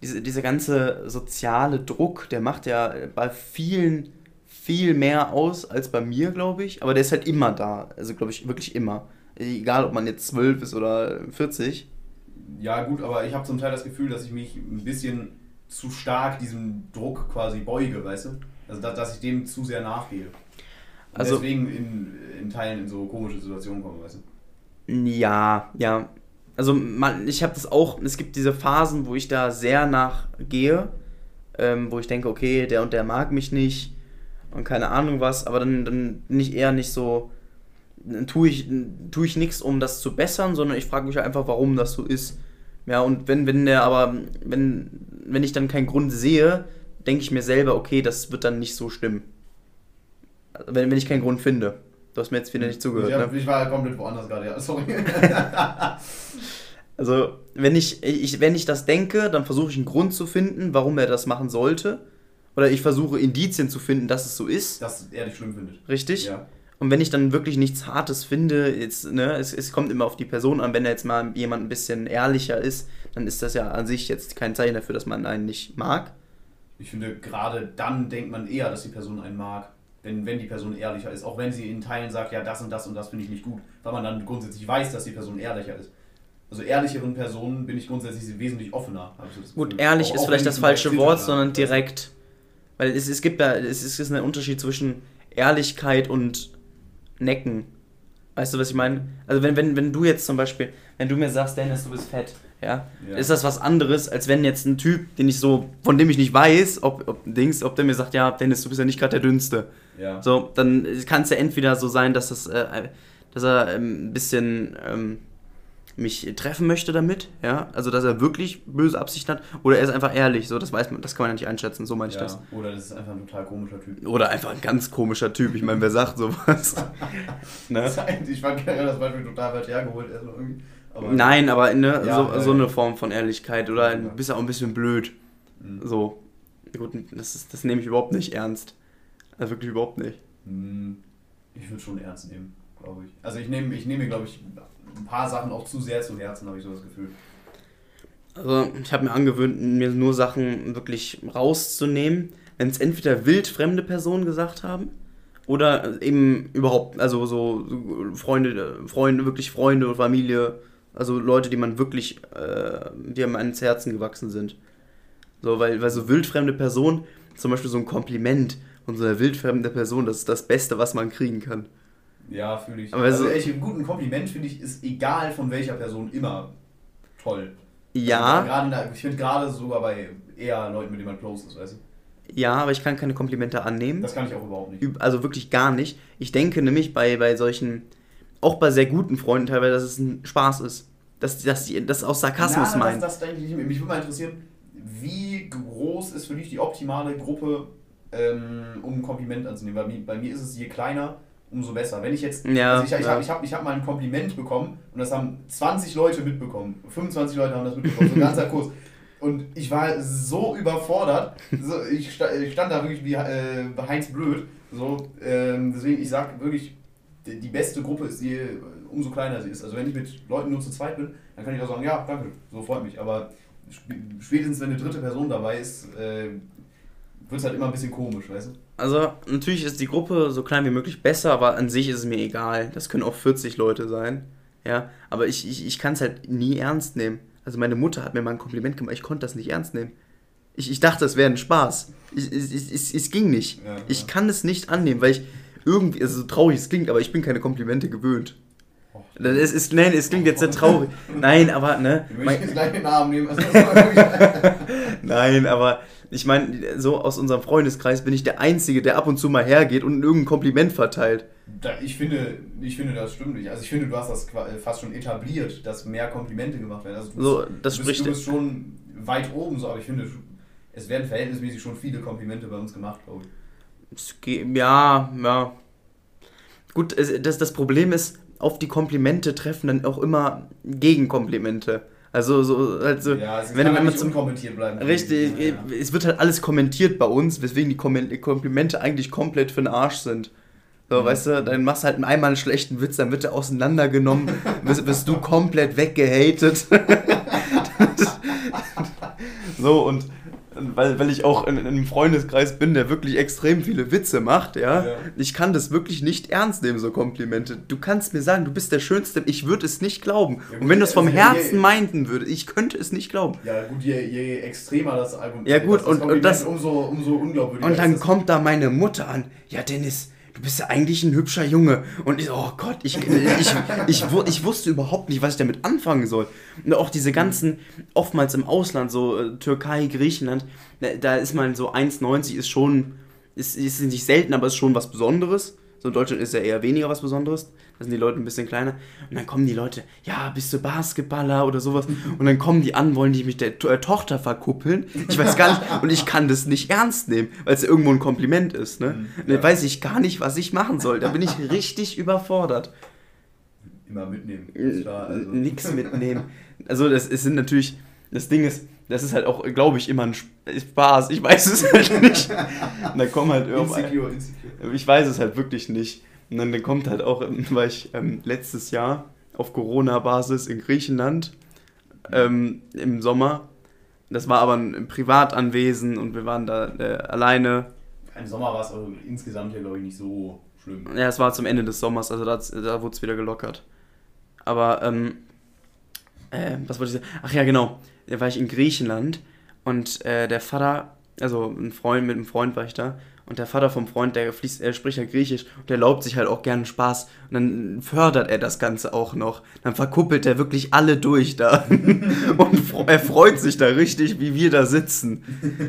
diese, dieser ganze soziale Druck, der macht ja bei vielen viel mehr aus als bei mir, glaube ich. Aber der ist halt immer da. Also, glaube ich, wirklich immer. Egal, ob man jetzt zwölf ist oder 40. Ja, gut, aber ich habe zum Teil das Gefühl, dass ich mich ein bisschen zu stark diesem Druck quasi beuge, weißt du? Also, dass, dass ich dem zu sehr nachgehe. Also, deswegen in, in Teilen in so komische Situationen kommen, weißt du? Ja, ja. Also man, ich habe das auch, es gibt diese Phasen, wo ich da sehr nachgehe, ähm, wo ich denke, okay, der und der mag mich nicht und keine Ahnung was, aber dann, dann bin ich eher nicht so, dann tue ich, tue ich nichts, um das zu bessern, sondern ich frage mich einfach, warum das so ist. Ja, und wenn, wenn der aber, wenn, wenn ich dann keinen Grund sehe, denke ich mir selber, okay, das wird dann nicht so stimmen. Wenn, wenn ich keinen Grund finde. Du hast mir jetzt wieder nicht zugehört. Ich, hab, ne? ich war komplett woanders gerade, ja, sorry. also, wenn ich, ich, wenn ich das denke, dann versuche ich einen Grund zu finden, warum er das machen sollte. Oder ich versuche Indizien zu finden, dass es so ist. Dass er dich schlimm findet. Richtig. Ja. Und wenn ich dann wirklich nichts Hartes finde, jetzt, ne, es, es kommt immer auf die Person an, wenn er jetzt mal jemand ein bisschen ehrlicher ist, dann ist das ja an sich jetzt kein Zeichen dafür, dass man einen nicht mag. Ich finde, gerade dann denkt man eher, dass die Person einen mag wenn, wenn die Person ehrlicher ist. Auch wenn sie in Teilen sagt, ja, das und das und das finde ich nicht gut, weil man dann grundsätzlich weiß, dass die Person ehrlicher ist. Also ehrlicheren Personen bin ich grundsätzlich wesentlich offener. Gut, ehrlich auch, ist auch vielleicht das falsche Wort, sondern direkt. Weil es, es gibt da, es ist, es ist ein Unterschied zwischen Ehrlichkeit und Necken. Weißt du, was ich meine? Also wenn, wenn, wenn du jetzt zum Beispiel, wenn du mir sagst, Dennis, du bist fett, ja, ja, ist das was anderes, als wenn jetzt ein Typ, den ich so, von dem ich nicht weiß, ob, ob Dings, ob der mir sagt, ja, Dennis, du bist ja nicht gerade der Dünnste. Ja. So, dann kann es ja entweder so sein, dass das, äh, dass er ähm, ein bisschen ähm, mich treffen möchte damit, ja, also dass er wirklich böse Absichten hat, oder er ist einfach ehrlich, so, das weiß man, das kann man ja nicht einschätzen, so meine ich ja, das. Oder das ist einfach ein total komischer Typ. Oder einfach ein ganz komischer Typ, ich meine, wer sagt sowas? ne? Ich fand generell das Beispiel total weit hergeholt, erstmal irgendwie. Aber Nein, aber ne, ja, so, ja, so eine Form von Ehrlichkeit oder ein bisschen auch ein bisschen blöd. Mhm. So. Gut, das, ist, das nehme ich überhaupt nicht ernst. Also wirklich überhaupt nicht. Mhm. Ich würde schon ernst nehmen, glaube ich. Also ich nehme, ich nehme, glaube ich, ein paar Sachen auch zu sehr zu Herzen, habe ich so das Gefühl. Also ich habe mir angewöhnt, mir nur Sachen wirklich rauszunehmen, wenn es entweder wildfremde Personen gesagt haben oder eben überhaupt, also so Freunde, Freunde, wirklich Freunde und Familie also Leute, die man wirklich, äh, die einem ans Herzen gewachsen sind. So, weil, weil so wildfremde Personen, zum Beispiel so ein Kompliment von so einer wildfremden Person, das ist das Beste, was man kriegen kann. Ja, fühle ich. Aber also, also echt, ein guten Kompliment finde ich, ist egal von welcher Person immer toll. Ja. Also, grade, ich finde gerade sogar bei eher Leuten, mit denen man close ist, weißt du? Ja, aber ich kann keine Komplimente annehmen. Das kann ich auch überhaupt nicht. Also wirklich gar nicht. Ich denke nämlich bei, bei solchen auch bei sehr guten Freunden teilweise, dass es ein Spaß ist. Dass, dass die das aus Sarkasmus ja, meinen. Das, das denke ich nicht. Mich würde mal interessieren, wie groß ist für dich die optimale Gruppe, ähm, um ein Kompliment anzunehmen? Bei mir, bei mir ist es je kleiner, umso besser. Wenn ich jetzt, Ja, also ich, ich ja. habe ich hab, ich hab mal ein Kompliment bekommen und das haben 20 Leute mitbekommen. 25 Leute haben das mitbekommen, so ein ganzer Kurs. Und ich war so überfordert, so, ich, sta ich stand da wirklich wie äh, Heinz Blöd. So, ähm, deswegen, ich sag wirklich, die, die beste Gruppe ist die, umso kleiner sie ist. Also wenn ich mit Leuten nur zu zweit bin, dann kann ich auch sagen, ja, danke, so freut mich. Aber sp- spätestens wenn eine dritte Person dabei ist, äh, wird es halt immer ein bisschen komisch, weißt du? Also, natürlich ist die Gruppe so klein wie möglich besser, aber an sich ist es mir egal. Das können auch 40 Leute sein. Ja, aber ich, ich, ich kann es halt nie ernst nehmen. Also, meine Mutter hat mir mal ein Kompliment gemacht, ich konnte das nicht ernst nehmen. Ich, ich dachte, es wäre ein Spaß. Ich, es, es, es, es ging nicht. Ja, ich ja. kann es nicht annehmen, weil ich irgendwie, also so traurig es klingt, aber ich bin keine Komplimente gewöhnt. Das ist, nein, es klingt jetzt sehr traurig. Nein, aber, ne? Möchten mein- jetzt gleich den Namen nehmen. Also, das war wirklich- Nein, aber ich meine, so aus unserem Freundeskreis bin ich der Einzige, der ab und zu mal hergeht und irgendein Kompliment verteilt. Da, ich, finde, ich finde, das stimmt nicht. Also ich finde, du hast das qua- fast schon etabliert, dass mehr Komplimente gemacht werden. Also du So, bist, das du spricht. bist, du bist schon weit oben, so, aber ich finde, es werden verhältnismäßig schon viele Komplimente bei uns gemacht, glaube ich. Ja, ja. Gut, das, das Problem ist, auf die Komplimente treffen dann auch immer Gegenkomplimente. Also, so, also ja, es wenn, wenn halt man zum. unkommentiert bleiben. Richtig, Ja, ja. es wird halt alles kommentiert bei uns, weswegen die Komplimente eigentlich komplett für den Arsch sind. So, Mhm. weißt du, dann machst du halt einmal einen schlechten Witz, dann wird er auseinandergenommen, wirst, wirst du komplett weggehatet. so, und weil, weil ich auch in, in einem Freundeskreis bin, der wirklich extrem viele Witze macht, ja, Ja. ich kann das wirklich nicht ernst nehmen, so Komplimente. Du kannst mir sagen, du bist der Schönste, ich würde es nicht glauben. Ja, Und wenn du es vom Herzen meinten würdest, ich könnte es nicht glauben. Ja, gut, je, je extremer das Album Ja, gut, das und- und Kompliment, das- umso, umso unglaubwürdiger Und dann kommt da meine Mutter an. Ja, Dennis, du bist ja eigentlich ein hübscher Junge. Und ich, oh Gott, ich, ich, ich, ich wusste überhaupt nicht, was ich damit anfangen soll. Und auch diese ganzen, oftmals im Ausland, so äh, Türkei, Griechenland, da, da ist man so 1,90 ist schon, ist, ist nicht selten, aber ist schon was Besonderes. So in Deutschland ist ja eher weniger was Besonderes. Da sind die Leute ein bisschen kleiner. Und dann kommen die Leute, ja, bist du Basketballer oder sowas? Und dann kommen die an, wollen die mich der to äh, Tochter verkuppeln. Ich weiß gar nicht, und ich kann das nicht ernst nehmen, weil es ja irgendwo ein Kompliment ist. Ne? Mhm, dann ja. weiß ich gar nicht, was ich machen soll. Da bin ich richtig überfordert. Immer mitnehmen. Klar, also. Nix mitnehmen. Also, das, es sind natürlich, das Ding ist, das ist halt auch, glaube ich, immer ein Sp- Spaß. Ich weiß es halt nicht. Und dann kommen halt irgendwie. Insecure, insecure. Ich weiß es halt wirklich nicht. Und dann kommt halt auch, ähm, war ich ähm, letztes Jahr auf Corona-Basis in Griechenland ähm, im Sommer. Das war aber ein Privatanwesen und wir waren da äh, alleine. Im Sommer war es aber insgesamt ja, glaube ich, nicht so schlimm. Ja, es war zum Ende des Sommers, also da, da wurde es wieder gelockert. Aber, ähm, äh, was wollte ich sagen? Ach ja, genau. Da war ich in Griechenland und äh, der Vater, also ein Freund, mit einem Freund war ich da. Und der Vater vom Freund, der fließt, er spricht ja Griechisch und der erlaubt sich halt auch gerne Spaß. Und dann fördert er das Ganze auch noch. Dann verkuppelt er wirklich alle durch da. und er freut sich da richtig, wie wir da sitzen.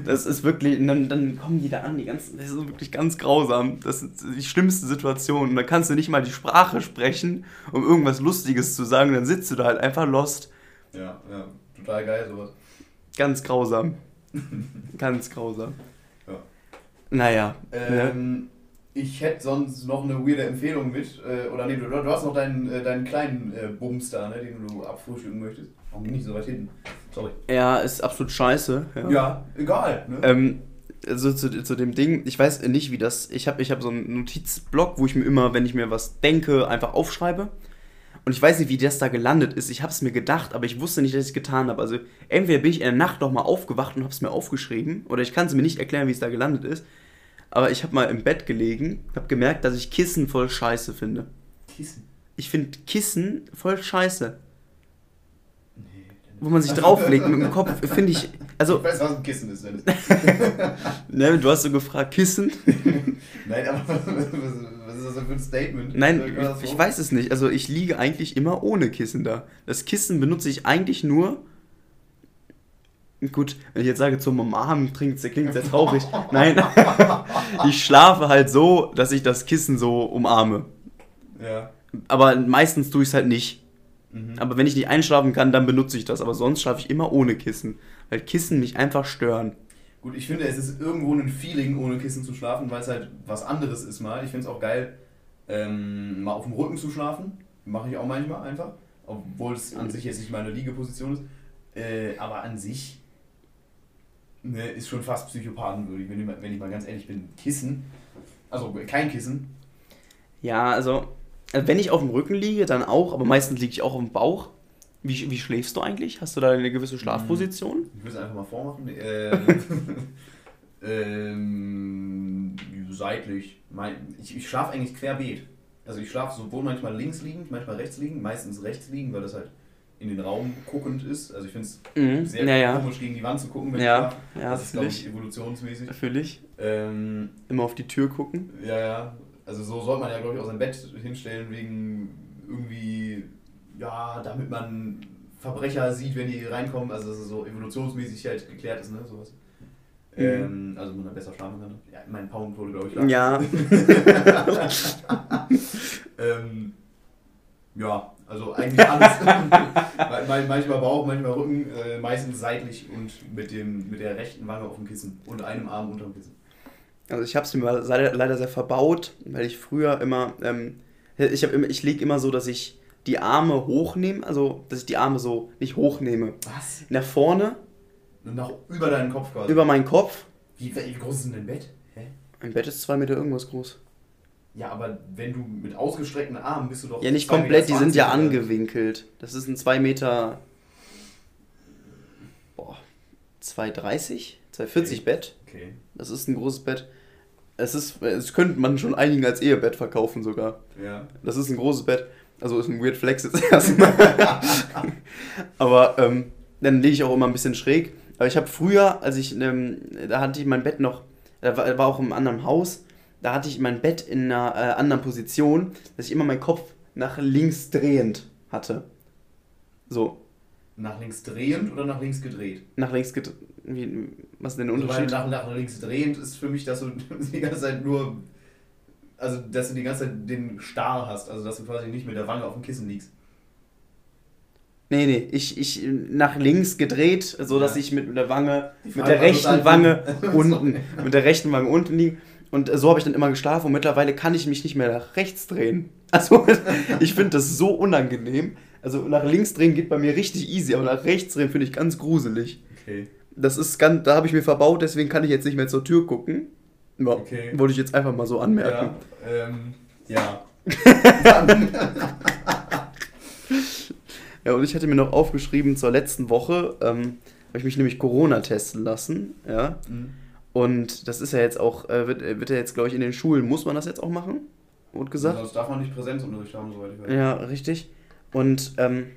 Das ist wirklich, und dann, dann kommen die da an, die ganzen, das ist wirklich ganz grausam. Das sind die schlimmsten Situationen. Und da kannst du nicht mal die Sprache sprechen, um irgendwas Lustiges zu sagen. Dann sitzt du da halt einfach lost. Ja, ja, total geil sowas. Ganz grausam. ganz grausam. Ja. Naja. ne? Ähm, ich hätte sonst noch eine weirde Empfehlung mit. Äh, oder nee, du, du hast noch deinen, äh, deinen kleinen äh, Bums da, ne, den du abfrühstücken möchtest. Warum bin ich so weit hinten? Sorry. Ja, ist absolut scheiße. Ja. Ja, egal. Ne? Ähm, also zu, zu dem Ding, ich weiß nicht, wie das. Ich habe ich hab so einen Notizblock, wo ich mir immer, wenn ich mir was denke, einfach aufschreibe. Und ich weiß nicht, wie das da gelandet ist. Ich habe es mir gedacht, aber ich wusste nicht, dass ich es getan habe. Also entweder bin ich in der Nacht noch mal aufgewacht und habe es mir aufgeschrieben, oder ich kann es mir nicht erklären, wie es da gelandet ist. Aber ich habe mal im Bett gelegen, habe gemerkt, dass ich Kissen voll scheiße finde. Kissen. Ich finde Kissen voll scheiße. Nee, Wo man sich drauflegt mit dem Kopf, finde ich. Also, ich weiß, was ein Kissen ist, ne, du hast so gefragt, Kissen? Nein, aber was, ist das denn für ein Statement? Nein, ich, ich weiß es nicht. Also ich liege eigentlich immer ohne Kissen da. Das Kissen benutze ich eigentlich nur. Gut, wenn ich jetzt sage, zum Umarmen klingt klingt sehr traurig. Nein, ich schlafe halt so, dass ich das Kissen so umarme. Ja. Aber meistens tue ich es halt nicht. Mhm. Aber wenn ich nicht einschlafen kann, dann benutze ich das. Aber sonst schlafe ich immer ohne Kissen. Weil Kissen mich einfach stören. Gut, ich finde, es ist irgendwo ein Feeling, ohne Kissen zu schlafen, weil es halt was anderes ist mal. Ich finde es auch geil, Ähm, mal auf dem Rücken zu schlafen, mache ich auch manchmal einfach. Obwohl es an sich jetzt nicht meine Liegeposition ist. Äh, aber an sich ne, ist schon fast psychopathenwürdig, wenn ich, mal, wenn ich mal ganz ehrlich bin. Kissen, also kein Kissen. Ja, also, also wenn ich auf dem Rücken liege, dann auch, aber meistens liege ich auch auf dem Bauch. Wie, wie schläfst du eigentlich? Hast du da eine gewisse Schlafposition? Ich will es einfach mal vormachen. Äh, ähm, seitlich. Ich ich schlafe eigentlich querbeet. Also ich schlafe sowohl manchmal links liegend, manchmal rechts liegend, meistens rechts liegend, weil das halt in den Raum guckend ist. Also ich finde es Mhm, sehr ja, ja. komisch, gegen die Wand zu gucken, wenn Ja, ich ja, das das ist, glaube ich, evolutionsmäßig. Natürlich. Ähm, Immer auf die Tür gucken. ja, ja. Also so sollte man ja, glaube ich, auch sein Bett hinstellen, wegen irgendwie, ja, damit man Verbrecher sieht, wenn die reinkommen. Also dass es so evolutionsmäßig halt geklärt ist, ne, sowas. Mhm. Ähm, also man da besser schlafen kann. Ja, mein Pound wurde, glaube ich, lang. Ja. Ähm, ja, also eigentlich alles. Man- manchmal Bauch, manchmal Rücken, äh, meistens seitlich und mit, dem, mit der rechten Wange auf dem Kissen und einem Arm unterm Kissen. Also ich habe es mir leider leider sehr verbaut, weil ich früher immer, ähm, ich, hab immer, ich lege immer so, dass ich die Arme hochnehme, also dass ich die Arme so nicht hochnehme. Was? Nach vorne, Und nach über deinen Kopf quasi. über meinen Kopf. wie, wie groß ist denn dein Bett? Hä? Mein Bett ist zwei Meter irgendwas groß. Ja, aber wenn du mit ausgestreckten Armen bist du doch. Ja, nicht 2,20 komplett, die sind ja angewinkelt. Das ist ein 2 Meter. Boah, 2,30? 2,40 Okay. Bett. Okay. Das ist ein großes Bett. Es ist, es könnte man schon einigen als Ehebett verkaufen sogar. Ja. Das ist ein großes Bett. Also ist ein Weird Flex jetzt erstmal. Aber ähm, dann lege ich auch immer ein bisschen schräg. Aber ich habe früher, als ich, ähm, da hatte ich mein Bett noch, da war, war auch im anderen Haus, da hatte ich mein Bett in einer äh, anderen Position, dass ich immer meinen Kopf nach links drehend hatte. So, Nach links drehend oder nach links gedreht? nach links gedreht. Was ist denn der Also, weil Unterschied? nach, nach links drehend ist für mich, dass du die ganze Zeit nur. Also, dass du die ganze Zeit den Star hast. Also, dass du quasi nicht mit der Wange auf dem Kissen liegst. Nee, nee, ich, ich nach links gedreht, so dass Ja. ich mit der Wange, mit der rechten Wange unten, mit der rechten Wange unten liegen. Und äh, so habe ich dann immer geschlafen und mittlerweile kann ich mich nicht mehr nach rechts drehen. Also ich finde das so unangenehm. Also nach links drehen geht bei mir richtig easy, aber nach rechts drehen finde ich ganz gruselig. Okay. Das ist ganz, da habe ich mir verbaut, deswegen kann ich jetzt nicht mehr zur Tür gucken. Ja, Okay. Wollte ich jetzt einfach mal so anmerken. Ja. Ähm, ja. Ja, und ich hatte mir noch aufgeschrieben zur letzten Woche, ähm, habe ich mich nämlich Corona testen lassen, ja. Mhm. Und das ist ja jetzt auch, äh, wird, äh, wird ja jetzt, glaube ich, in den Schulen, muss man das jetzt auch machen? Wurde gesagt. Sonst darf man nicht Präsenzunterricht haben, soweit ich weiß. Ja, richtig. Und ähm,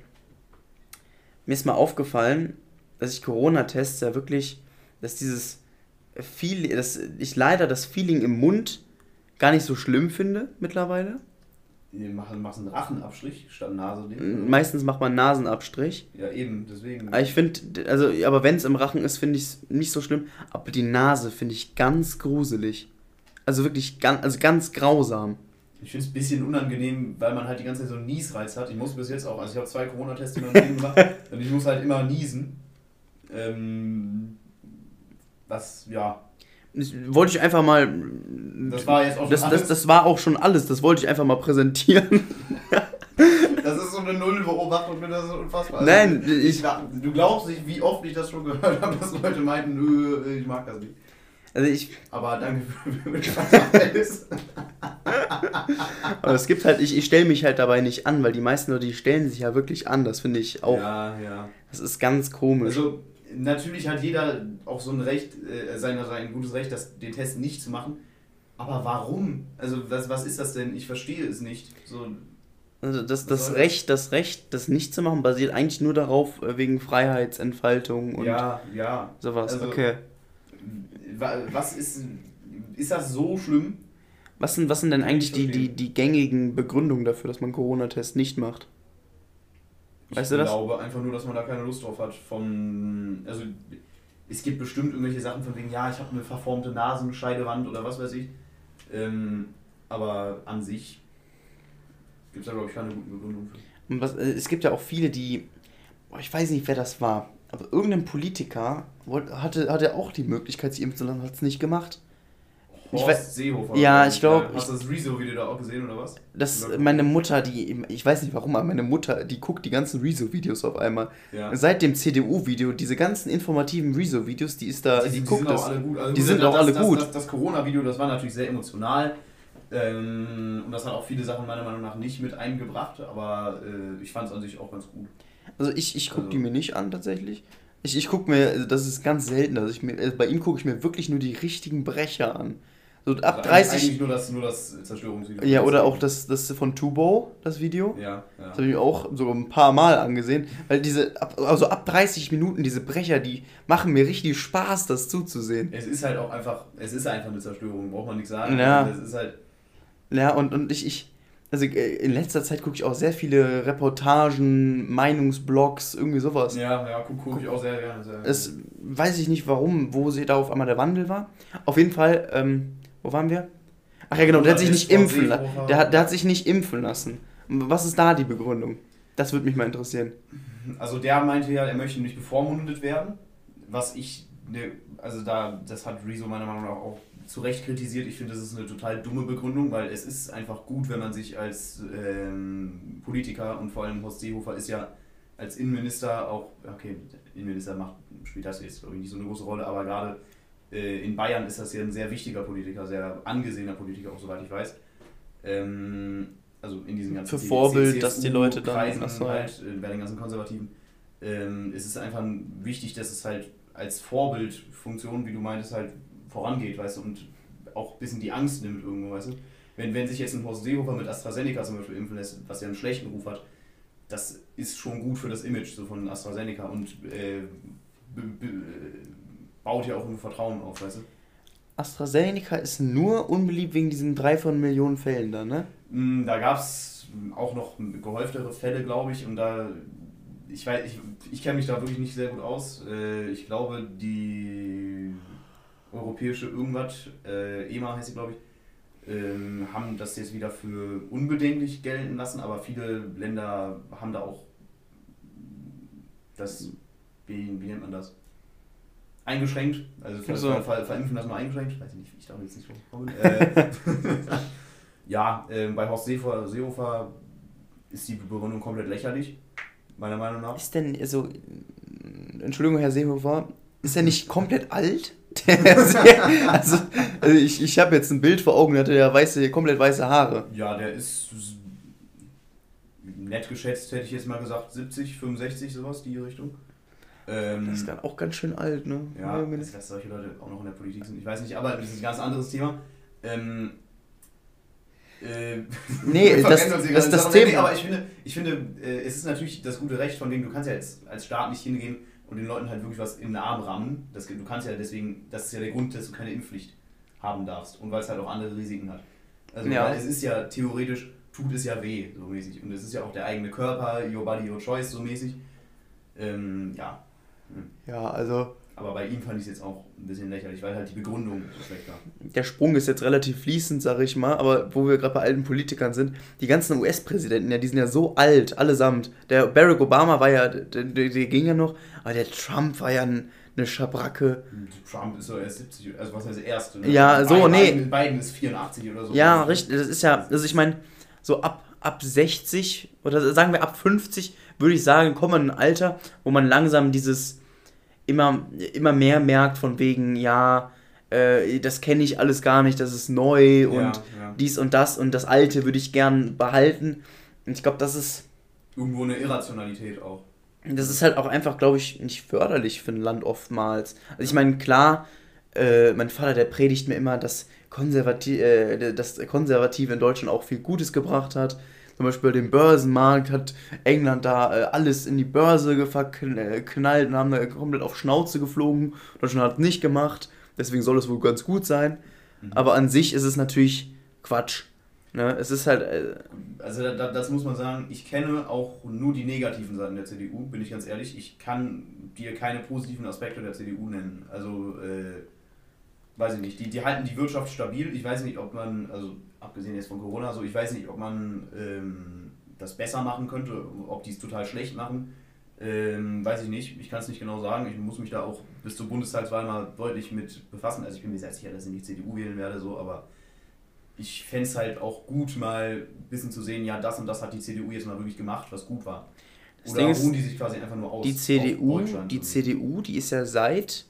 mir ist mal aufgefallen, dass ich Corona-Tests ja wirklich, dass dieses Feeling, dass ich leider das Feeling im Mund gar nicht so schlimm finde mittlerweile. Ihr macht, machst einen Rachenabstrich statt Nase. Meistens macht man Nasenabstrich. Ja, eben, deswegen. Aber ich finde, also, aber wenn es im Rachen ist, finde ich es nicht so schlimm. Aber die Nase finde ich ganz gruselig. Also wirklich ganz, also ganz grausam. Ich finde es ein bisschen unangenehm, weil man halt die ganze Zeit so einen Niesreiz hat. Ich muss bis jetzt auch, also ich habe zwei Corona-Tests in meinem Leben gemacht und ich muss halt immer niesen. Ähm, was, ja, Das wollte ich einfach mal. das war jetzt auch schon Das, das, alles. das war auch schon alles, das wollte ich einfach mal präsentieren. Das ist so eine Nullbeobachtung, das ist unfassbar. Nein, Also, ich- ich, du glaubst nicht, wie oft ich das schon gehört habe, dass Leute meinten, nö, ich mag das nicht. Also ich, Aber danke für, das alles. aber es gibt halt, ich, ich stelle mich halt dabei nicht an, weil die meisten Leute, die stellen sich ja wirklich an. Das finde ich auch, Ja, ja. das ist ganz komisch. Also, natürlich hat jeder auch so ein Recht, äh, sein, sein gutes Recht, das, den Test nicht zu machen. Aber warum? Also, was, was ist das denn? Ich verstehe es nicht. So, Also das, das Recht, das Recht, das nicht zu machen, basiert eigentlich nur darauf, äh, wegen Freiheitsentfaltung und ja, ja. sowas. also- okay. Wa- Was ist. Ist das so schlimm? Was sind, was sind denn eigentlich ich die, die, die gängigen Begründungen dafür, dass man Corona-Test nicht macht? Weißt ich du das? glaube einfach nur, dass man da keine Lust drauf hat. Vom, also es gibt bestimmt irgendwelche Sachen von wegen, ja, ich habe eine verformte Nasenscheidewand oder was weiß ich. Ähm, aber an sich gibt es da, glaube ich, keine guten Begründungen für. Und was, äh, es gibt ja auch viele, die, boah, ich weiß nicht, wer das war, aber irgendein Politiker hatte, hatte auch die Möglichkeit, sich impfen zu lassen, hat es nicht gemacht. Horst ich weiß, Seehofer. Ja, ich glaube. Hast du das Rezo-Video da auch gesehen oder was? Das, meine Mutter, die, ich weiß nicht warum, aber meine Mutter, die guckt die ganzen Rezo-Videos auf einmal. Ja. Seit dem CDU-Video, diese ganzen informativen Rezo-Videos, die ist da, die, die, die guckt sind das. auch alle gut. Also Die gut, sind das, auch alle das, gut. Das, das, das Corona-Video, das war natürlich sehr emotional. Ähm, und das hat auch viele Sachen meiner Meinung nach nicht mit eingebracht, aber äh, ich fand es an sich auch ganz gut. Also ich, ich gucke Also- die mir nicht an tatsächlich. Ich, ich gucke mir, also das ist ganz selten, dass ich mir, also bei ihm gucke ich mir wirklich nur die richtigen Brecher an. So ab Also eigentlich- 30, Eigentlich nur das, nur das Zerstörungsvideo. ja, oder auch das, das von Tubo, das Video. Ja, ja. Das habe ich mir auch so ein paar Mal angesehen, weil diese, also ab 30 Minuten, diese Brecher, die machen mir richtig Spaß, das zuzusehen. Es ist halt auch einfach, es ist einfach eine Zerstörung, braucht man nicht sagen. Ja. Es ist halt, Ja, und, und ich, ich, also äh, in letzter Zeit gucke ich auch sehr viele Reportagen, Meinungsblogs, irgendwie sowas. ja, ja, gucke guck ich auch sehr gerne. Sehr Es weiß ich nicht warum, wo sie da auf einmal der Wandel war. Auf jeden Fall, ähm, wo waren wir? Ach ja, genau, der hat sich nicht impfen lassen. Der hat, der hat sich nicht impfen lassen. Was ist da die Begründung? Das würde mich mal interessieren. Also der meinte ja, er möchte nicht bevormundet werden, was ich, ne, also da, das hat Rezo meiner Meinung nach auch zu Recht kritisiert. Ich finde, das ist eine total dumme Begründung, weil es ist einfach gut, wenn man sich als ähm, Politiker und vor allem Horst Seehofer ist ja als Innenminister auch, okay, Innenminister macht, spielt das jetzt glaube ich nicht so eine große Rolle, aber gerade in Bayern ist das ja ein sehr wichtiger Politiker, sehr angesehener Politiker, auch soweit ich weiß. Ähm, also in diesen ganzen Für Vorbild, dass die Leute dann- Kreisen ja. halt, äh, bei den ganzen Konservativen, ähm, ist es einfach wichtig, dass es halt als Vorbildfunktion, wie du meintest, halt vorangeht, weißt du, und auch ein bisschen die Angst nimmt irgendwo, weißt du. Wenn, wenn sich jetzt ein Horst Seehofer mit AstraZeneca zum Beispiel impfen lässt, was ja einen schlechten Ruf hat, das ist schon gut für das Image so von AstraZeneca und äh, äh, baut ja auch ein Vertrauen auf, weißt du. AstraZeneca ist nur unbeliebt wegen diesen drei von Millionen Fällen da, ne? Mm, Da gab es auch noch gehäuftere Fälle, glaube ich, und da, ich weiß, ich, ich kenne mich da wirklich nicht sehr gut aus. Äh, Ich glaube, die europäische irgendwas, äh, EMA heißt sie, glaube ich, ähm, haben das jetzt wieder für unbedenklich gelten lassen, aber viele Länder haben da auch das, wie, wie nennt man das? Eingeschränkt, also ver, So. ver, ver, verimpfen das mal eingeschränkt, weiß ich nicht, ich darf jetzt nicht drauf kommen. Äh, ja, ähm, bei Horst Seehofer, Seehofer ist die Begründung komplett lächerlich, meiner Meinung nach. Ist denn, also, äh, Entschuldigung, Herr Seehofer, ist er nicht komplett alt? Der also, also ich, ich habe jetzt ein Bild vor Augen, der hatte ja weiße, komplett weiße Haare. Ja, der ist nett geschätzt, hätte ich jetzt mal gesagt, 70, 65, sowas, die Richtung. Ähm, Das ist dann auch ganz schön alt, ne? Ja, wenn- dass, dass solche Leute auch noch in der Politik sind, ich weiß nicht, aber das ist ein ganz anderes Thema. Ähm, äh, Nee, das- das- gerade das. Thema- Nee, aber ich finde, ich finde äh, es ist natürlich das gute Recht von wegen, du kannst ja jetzt als Staat nicht hingehen und den Leuten halt wirklich was in den Arm rammen. Das, du kannst ja deswegen, das ist ja der Grund, dass du keine Impfpflicht haben darfst und weil es halt auch andere Risiken hat. Also Ja. es ist ja theoretisch, tut es ja weh, so mäßig. Und es ist ja auch der eigene Körper, your body, your choice, so mäßig. Ähm, ja, Ja, also aber bei ihm fand ich es jetzt auch ein bisschen lächerlich, weil halt die Begründung so schlecht war. der Sprung ist jetzt relativ fließend, sag ich mal, aber wo wir gerade bei alten Politikern sind, die ganzen US-Präsidenten, ja, die sind ja so alt, allesamt. Der Barack Obama war ja, der, der, der ging ja noch, aber der Trump war ja ein, eine Schabracke. Trump ist so erst 70, also was heißt erst? Ne? Ja, so, Biden, nee. Biden, Biden ist 84 oder so. Ja, richtig, das ist ja, also ich meine, so ab, ab 60 oder sagen wir ab 50 würde ich sagen, kommt man in ein Alter, wo man langsam dieses immer, immer mehr merkt von wegen, ja, äh, das kenne ich alles gar nicht, das ist neu und ja, ja. dies und das und das Alte würde ich gern behalten. Und ich glaube, das ist, Irgendwo eine Irrationalität auch. das ist halt auch einfach, glaube ich, nicht förderlich für ein Land oftmals. Also ich meine, klar, äh, mein Vater, der predigt mir immer, dass, Konservati äh, dass Konservative in Deutschland auch viel Gutes gebracht hat. Zum Beispiel den Börsenmarkt hat England da äh, alles in die Börse verknallt und haben da komplett auf Schnauze geflogen. Deutschland hat es nicht gemacht, deswegen soll es wohl ganz gut sein. Mhm. Aber an sich ist es natürlich Quatsch. Ne? Es ist halt, äh, Also da, da, das muss man sagen, ich kenne auch nur die negativen Seiten der CDU, bin ich ganz ehrlich. Ich kann dir keine positiven Aspekte der CDU nennen. Also, äh, weiß ich nicht, die, die halten die Wirtschaft stabil. Ich weiß nicht, ob man, also abgesehen jetzt von Corona, so ich weiß nicht, ob man ähm, das besser machen könnte, ob die es total schlecht machen. Ähm, weiß ich nicht, ich kann es nicht genau sagen. Ich muss mich da auch bis zur Bundestagswahl mal deutlich mit befassen. Also ich bin mir sehr sicher, dass ich nicht CDU wählen werde, so, aber ich fände es halt auch gut, mal ein bisschen zu sehen, ja, das und das hat die CDU jetzt mal wirklich gemacht, was gut war. Das Oder Ding ist, ruhen die sich quasi einfach nur aus? Die CDU, Deutschland die? CDU, die ist ja seit,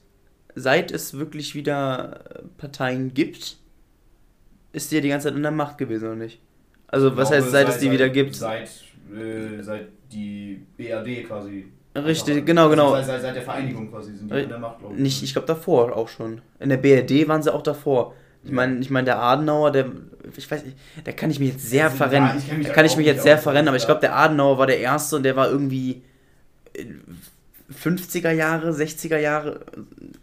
seit es wirklich wieder äh, Parteien gibt, ist die ja die ganze Zeit in der Macht gewesen, oder nicht? Also, was glaube, heißt, seit, es die wieder gibt? Seit, äh, seit die BRD quasi. Richtig, einfach- genau, also genau. Seit, seit, seit der Vereinigung quasi sind die Äh, in der Macht, glaube ich. Nicht, ich glaube davor auch schon. In der BRD waren sie auch davor. Ich meine, ich meine, der Adenauer, der, ich weiß nicht, da kann ich mich jetzt sehr Ja, verrennen. mich da kann ich mich jetzt sehr verrennen, aber ich ja. glaube, der Adenauer war der Erste und der war irgendwie äh, 50er Jahre, 60er Jahre,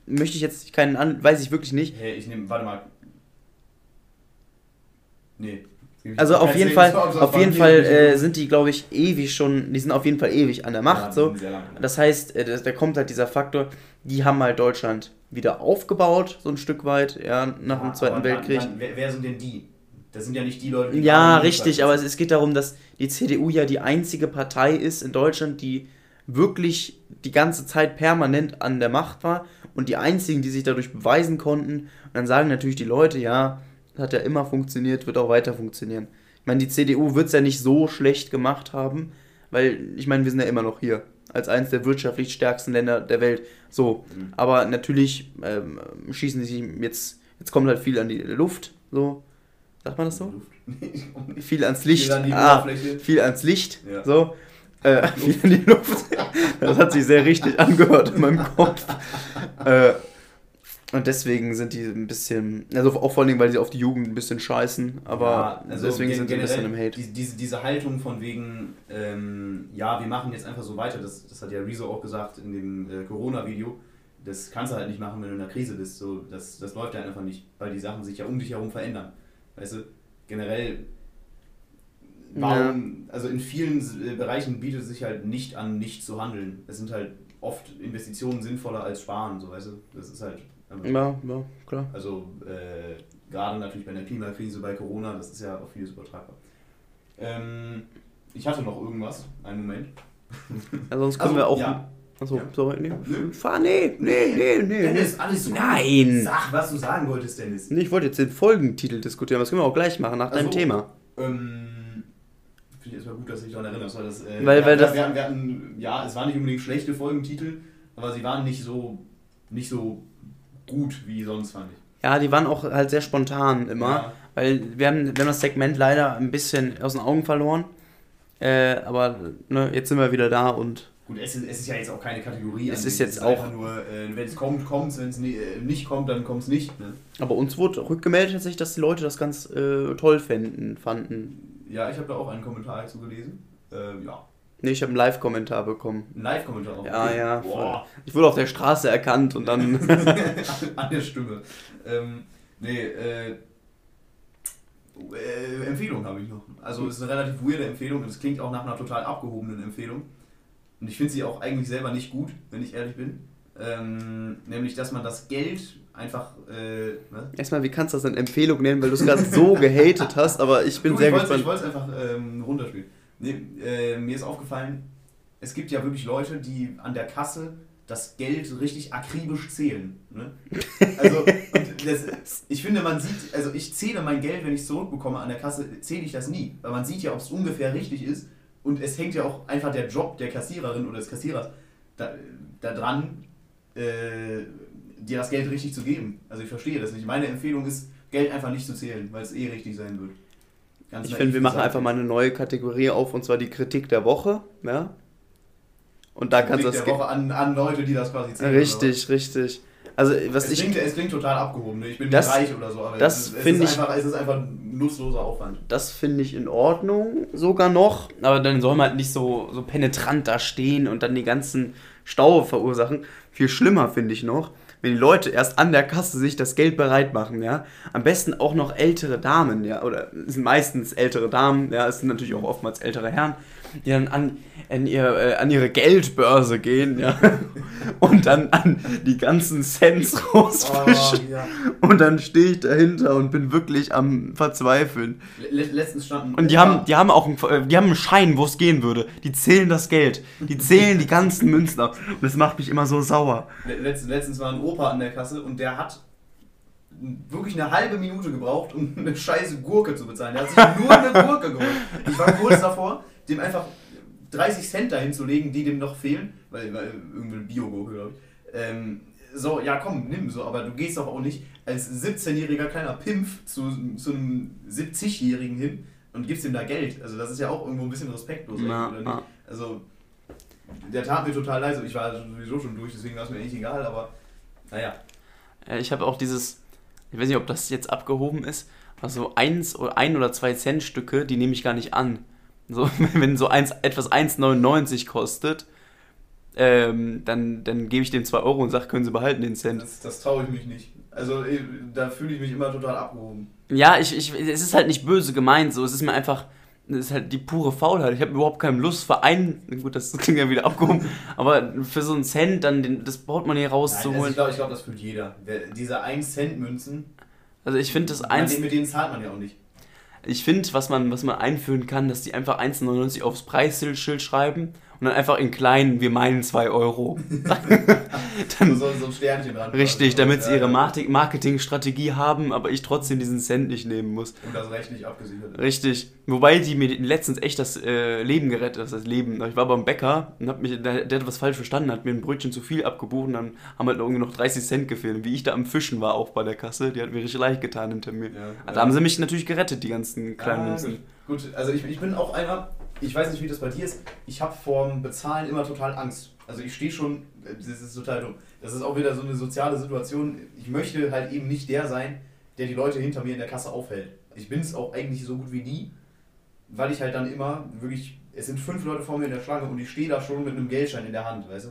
möchte ich jetzt keinen an, weiß ich wirklich nicht. Hey, ich nehme, warte mal. Nee. Also auf jeden Fall, auf jeden Fall nicht äh, sind die, glaube ich, ewig schon, die sind auf jeden Fall ewig an der Macht, Ja, so. Das heißt, äh, da kommt halt dieser Faktor, die haben halt Deutschland wieder aufgebaut, so ein Stück weit, ja, nach dem Ja, Zweiten aber dann- Weltkrieg. Dann, wer, wer sind denn die? Das sind ja nicht die Leute, die Ja, richtig, aber es, es geht darum, dass die CDU ja die einzige Partei ist in Deutschland, die wirklich die ganze Zeit permanent an der Macht war und die einzigen, die sich dadurch beweisen konnten. Und dann sagen natürlich die Leute, ja, das hat ja immer funktioniert, wird auch weiter funktionieren. Ich meine, die CDU wird es ja nicht so schlecht gemacht haben, weil ich meine, wir sind ja immer noch hier als eines der wirtschaftlich stärksten Länder der Welt. So, Mhm. aber natürlich ähm, schießen sie jetzt, jetzt kommt halt viel an die Luft, so. Sagt man das so? Viel ans Licht. Viel an ah, viel ans Licht. Ja. So. Äh, viel an die Luft. Das hat sich sehr richtig angehört in meinem Kopf. Äh, und deswegen sind die ein bisschen, also auch vor allem, weil sie auf die Jugend ein bisschen scheißen, aber Ja, also deswegen gen- sind sie ein bisschen im Hate. die- Diese, diese Haltung von wegen, ähm, ja, wir machen jetzt einfach so weiter, das, das hat ja Rezo auch gesagt in dem äh, Corona-Video, das kannst du halt nicht machen, wenn du in einer Krise bist. So, das, das läuft ja einfach nicht, weil die Sachen sich ja um dich herum verändern. Weißt du, generell, warum, also in vielen äh, Bereichen bietet es sich halt nicht an, nicht zu handeln. Es sind halt oft Investitionen sinnvoller als Sparen, so weißt du. Das ist halt. einfach- Ja, ja, klar. also äh, gerade natürlich bei der Klimakrise, bei Corona, das ist ja auf vieles übertragbar. Ähm, ich hatte noch irgendwas, einen Moment. Also sonst können Also, wir auch. ja. Achso, Ja. sorry, nee. Nö. Fahr, nee, nee, nee, nee. Dennis, alles gut. Nein. Sag, was du sagen wolltest, Dennis. Nee, ich wollte jetzt den Folgentitel diskutieren, das können wir auch gleich machen, nach deinem Ach so. Thema. Ähm, Finde ich erstmal gut, dass du dich daran erinnerst, weil das. Äh, Weil- wir, weil das- wir, hatten- wir hatten, ja, es waren nicht unbedingt schlechte Folgentitel, aber sie waren nicht so, nicht so gut wie sonst, fand ich. Ja, die waren auch halt sehr spontan immer. Ja. Weil wir haben, wir haben das Segment leider ein bisschen aus den Augen verloren. Äh, aber ne, jetzt sind wir wieder da und Gut, es ist, es ist ja jetzt auch keine Kategorie. Es ist jetzt einfach auch- nur, äh, wenn es kommt, kommt es, wenn es äh, nicht kommt, dann kommt es nicht. Ne? aber uns wurde rückgemeldet dass die Leute das ganz äh, toll fänden, fanden. Ja, ich habe da auch einen Kommentar dazu gelesen. Äh, ja, Ne, ich habe einen Live-Kommentar bekommen. ein Live-Kommentar auch. Ja, ja. Boah. Ich wurde auf der Straße erkannt und dann. An der Stimme. Ähm, nee, äh, äh, Empfehlung habe ich noch. Also es ist eine relativ weirde Empfehlung und es klingt auch nach einer total abgehobenen Empfehlung. Und ich finde sie auch eigentlich selber nicht gut, wenn ich ehrlich bin. Ähm, nämlich, dass man das Geld einfach. Äh, was? Erstmal, wie kannst du das denn Empfehlung nennen, weil du es gerade so gehatet hast, aber ich bin Du, sehr ich gespannt. Ich wollte es einfach ähm, runterspielen. Nee, äh, mir ist aufgefallen, es gibt ja wirklich Leute, die an der Kasse das Geld richtig akribisch zählen. Ne? Also, das, ich finde, man sieht, also ich zähle mein Geld, wenn ich es zurückbekomme an der Kasse, zähle ich das nie. Weil man sieht ja, ob es ungefähr richtig ist. Und es hängt ja auch einfach der Job der Kassiererin oder des Kassierers da, da dran, äh, dir das Geld richtig zu geben. Also ich verstehe das nicht. Meine Empfehlung ist, Geld einfach nicht zu zählen, weil es eh richtig sein wird. Ganz Ich finde, wir machen einfach mal eine neue Kategorie auf und zwar die Kritik der Woche. Ja? Und da kannst du Kritik das. der Woche an, an Leute, die das quasi zählen. richtig, richtig. Also, was? Es, ich. klingt, es klingt total abgehoben. Ne? Ich bin Das- nicht reich oder so, aber das es, ist- es, ist ich- einfach, es ist einfach ein nutzloser Aufwand. Das finde ich in Ordnung, sogar noch. Aber dann soll man halt nicht so, so penetrant da stehen und dann die ganzen Staue verursachen. Viel schlimmer finde ich noch, wenn die Leute erst an der Kasse sich das Geld bereit machen, ja. Am besten auch noch ältere Damen, ja. Oder sind meistens ältere Damen, ja. Es sind natürlich auch oftmals ältere Herren. die dann an, an, ihr, äh, an ihre Geldbörse gehen, ja, und dann an die ganzen Cents rausfischen. Oh, ja. Und dann stehe ich dahinter und bin wirklich am Verzweifeln. letztens standen. Und die haben, die haben auch einen, äh, die haben einen Schein, wo es gehen würde. Die zählen das Geld. Die zählen die ganzen Münzen ab. Und das macht mich immer so sauer. Letztens, letztens war ein Opa an der Kasse und der hat wirklich eine halbe Minute gebraucht, um eine scheiße Gurke zu bezahlen. Der hat sich nur eine Gurke geholt. Ich war kurz davor, dem einfach 30 Cent dahin zu legen, die dem noch fehlen, weil, weil irgendeine Bio-Gurke, glaube ich. Ähm, so, ja komm, nimm so, aber du gehst doch auch nicht als 17-jähriger kleiner Pimpf zu, zu einem 70-Jährigen hin und gibst ihm da Geld. Also das ist ja auch irgendwo ein bisschen respektlos. Na, oder nicht? Also der tat mir total leid, ich war sowieso schon durch, deswegen war es mir eigentlich egal, aber naja. Ich habe auch dieses, ich weiß nicht, ob das jetzt abgehoben ist, also eins oder ein oder zwei Cent Stücke, die nehme ich gar nicht an. So, wenn so eins, etwas 1,99 kostet, ähm, dann, dann gebe ich dem 2 Euro und sage, können Sie behalten den Cent. Das, das traue ich mich nicht. Also da fühle ich mich immer total abgehoben. Ja, ich, ich, es ist halt nicht böse gemeint, so. Es ist mir einfach, das ist halt die pure Faulheit. Ich habe überhaupt keine Lust für einen, gut, das klingt ja wieder abgehoben, aber für so einen Cent dann den, das Portemonnaie rauszuholen. Nein, also ich glaube, glaub, das fühlt jeder. Diese 1-Cent-Münzen. Also ich finde das 1. Mit denen zahlt man ja auch nicht. Ich finde, was man, was man einführen kann, dass die einfach 1,99 aufs Preisschild schreiben und dann einfach in kleinen, wir meinen 2 Euro. dann, so, so ein Sternchen dran. Richtig, damit sie ihre Marketingstrategie haben, aber ich trotzdem diesen Cent nicht nehmen muss. Und das Recht nicht abgesichert ist. Richtig. Wobei die mir letztens echt das äh, Leben gerettet das heißt Leben. Ich war beim Bäcker und hab mich, der, der hat was falsch verstanden, hat mir ein Brötchen zu viel abgebucht und dann haben halt irgendwie noch 30 Cent gefehlt. Und wie ich da am Fischen war, auch bei der Kasse, die hat mir richtig leicht getan hinter mir. Ja, da ja. haben sie mich natürlich gerettet, die ganzen kleinen ah, Münzen. Gut. gut, also ich, ich bin auch einer, ich weiß nicht, wie das bei dir ist, ich habe vorm Bezahlen immer total Angst. Also ich stehe schon, das ist total dumm. Das ist auch wieder so eine soziale Situation. Ich möchte halt eben nicht der sein, der die Leute hinter mir in der Kasse aufhält. Ich bin es auch eigentlich so gut wie nie, weil ich halt dann immer wirklich, es sind fünf Leute vor mir in der Schlange und ich stehe da schon mit einem Geldschein in der Hand, weißt du?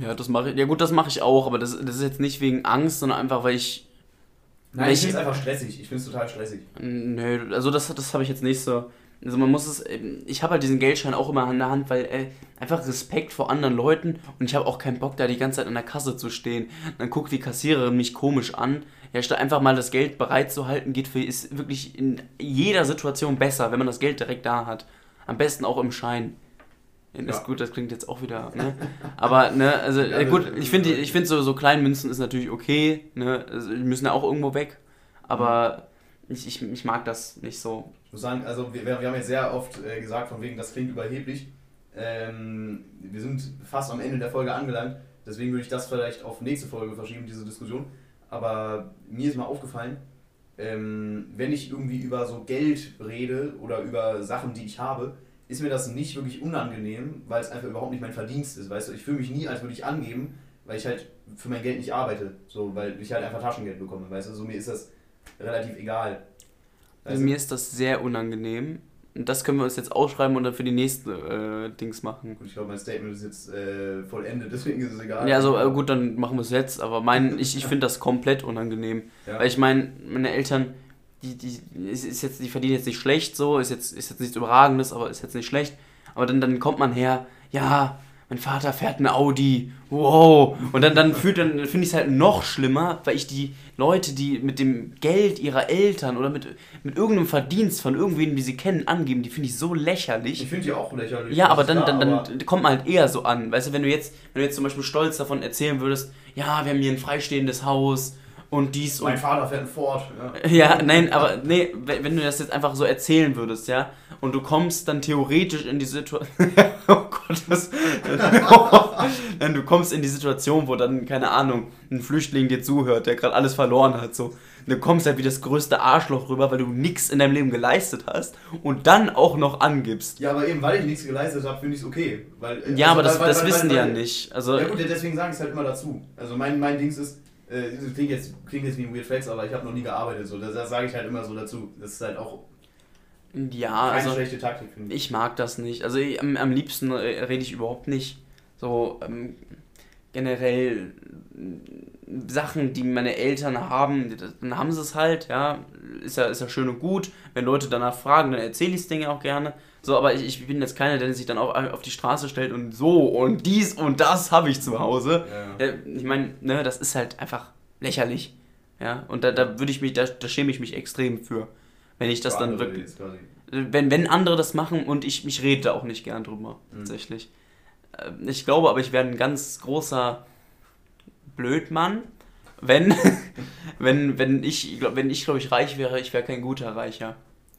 Ja, das mache ich. Ja gut, das mache ich auch, aber das, das ist jetzt nicht wegen Angst, sondern einfach, weil ich. Nein, ich finde es einfach stressig. Ich finde es total stressig. Nö, also das, das habe ich jetzt nicht so. Also man muss es, ich habe halt diesen Geldschein auch immer in der Hand, weil äh, einfach Respekt vor anderen Leuten und ich habe auch keinen Bock, da die ganze Zeit an der Kasse zu stehen. Dann guckt die Kassiererin mich komisch an. Ja, statt einfach mal das Geld bereit zu halten, geht für, ist wirklich in jeder Situation besser, wenn man das Geld direkt da hat. Am besten auch im Schein. Ja. Ist gut, das klingt jetzt auch wieder, ne? Aber, ne, also äh, gut, ich finde ich find so, so Kleinmünzen ist natürlich okay, ne? Also, die müssen ja auch irgendwo weg. Aber ich, ich, ich mag das nicht so muss sagen, also wir, wir haben ja sehr oft äh, gesagt, von wegen, das klingt überheblich. Ähm, wir sind fast am Ende der Folge angelangt, deswegen würde ich das vielleicht auf nächste Folge verschieben, diese Diskussion. Aber mir ist mal aufgefallen, ähm, wenn ich irgendwie über so Geld rede oder über Sachen, die ich habe, ist mir das nicht wirklich unangenehm, weil es einfach überhaupt nicht mein Verdienst ist. Weißt du, ich fühle mich nie, als würde ich angeben, weil ich halt für mein Geld nicht arbeite, so, weil ich halt einfach Taschengeld bekomme. Weißt du, so mir ist das relativ egal. Also mir ist das sehr unangenehm. Und das können wir uns jetzt ausschreiben und dann für die nächste äh, Dings machen. Gut, ich glaube, mein Statement ist jetzt äh, vollendet, deswegen ist es egal. Ja, also äh, gut, dann machen wir es jetzt. Aber mein, ich, ich finde das komplett unangenehm. Ja. Weil ich meine, meine Eltern, die, die, ist, ist jetzt, die verdienen jetzt nicht schlecht so, ist jetzt, ist jetzt nichts Überragendes, aber ist jetzt nicht schlecht. Aber dann, dann kommt man her, ja, mein Vater fährt ein Audi, wow. Und dann, dann, dann finde ich es halt noch schlimmer, weil ich die Leute, die mit dem Geld ihrer Eltern oder mit, mit irgendeinem Verdienst von irgendwen, die sie kennen, angeben, die finde ich so lächerlich. Ich finde die auch lächerlich. Ja, aber dann, dann, dann aber kommt man halt eher so an. Weißt du, wenn du jetzt, wenn du jetzt zum Beispiel stolz davon erzählen würdest, ja, wir haben hier ein freistehendes Haus und dies mein und. Mein Vater fährt ein Ford. Ja. ja, nein, aber nee, wenn du das jetzt einfach so erzählen würdest, ja, und du kommst dann theoretisch in die Situation. oh Gott, das. du kommst in die Situation, wo dann, keine Ahnung, ein Flüchtling dir zuhört, der gerade alles verloren hat, so. Du kommst halt wie das größte Arschloch rüber, weil du nichts in deinem Leben geleistet hast und dann auch noch angibst. Ja, aber eben, weil ich nichts geleistet habe, finde ich es okay. Weil, ja, also, aber das, weil, das weil, wissen die ja nicht. Also, ja gut, deswegen sage ich es halt immer dazu. Also mein, mein Dings ist, äh, das klingt jetzt, klingt jetzt wie ein Weird Flex, aber ich habe noch nie gearbeitet, so. Das, das sage ich halt immer so dazu. Das ist halt auch ja, Keine also, schlechte Taktik, finde ich. Ich mag das nicht. Also am, am liebsten rede ich überhaupt nicht. So, ähm, generell Sachen, die meine Eltern haben, dann haben sie es halt, ja. Ist ja, ist ja schön und gut. Wenn Leute danach fragen, dann erzähle ich es denen auch gerne. So, aber ich, ich bin jetzt keiner, der sich dann auch auf die Straße stellt und so und dies und das habe ich zu Hause. Ja. Ich meine, ne, das ist halt einfach lächerlich. Ja, und da, da würde ich mich, da, da schäme ich mich extrem für. Wenn ich das dann wirklich. Wenn, wenn andere das machen und ich mich rede da auch nicht gern drüber, mhm. tatsächlich. Äh, ich glaube aber, ich wäre ein ganz großer Blödmann, wenn, wenn, wenn ich, wenn ich glaube ich reich wäre, ich wäre kein guter Reicher.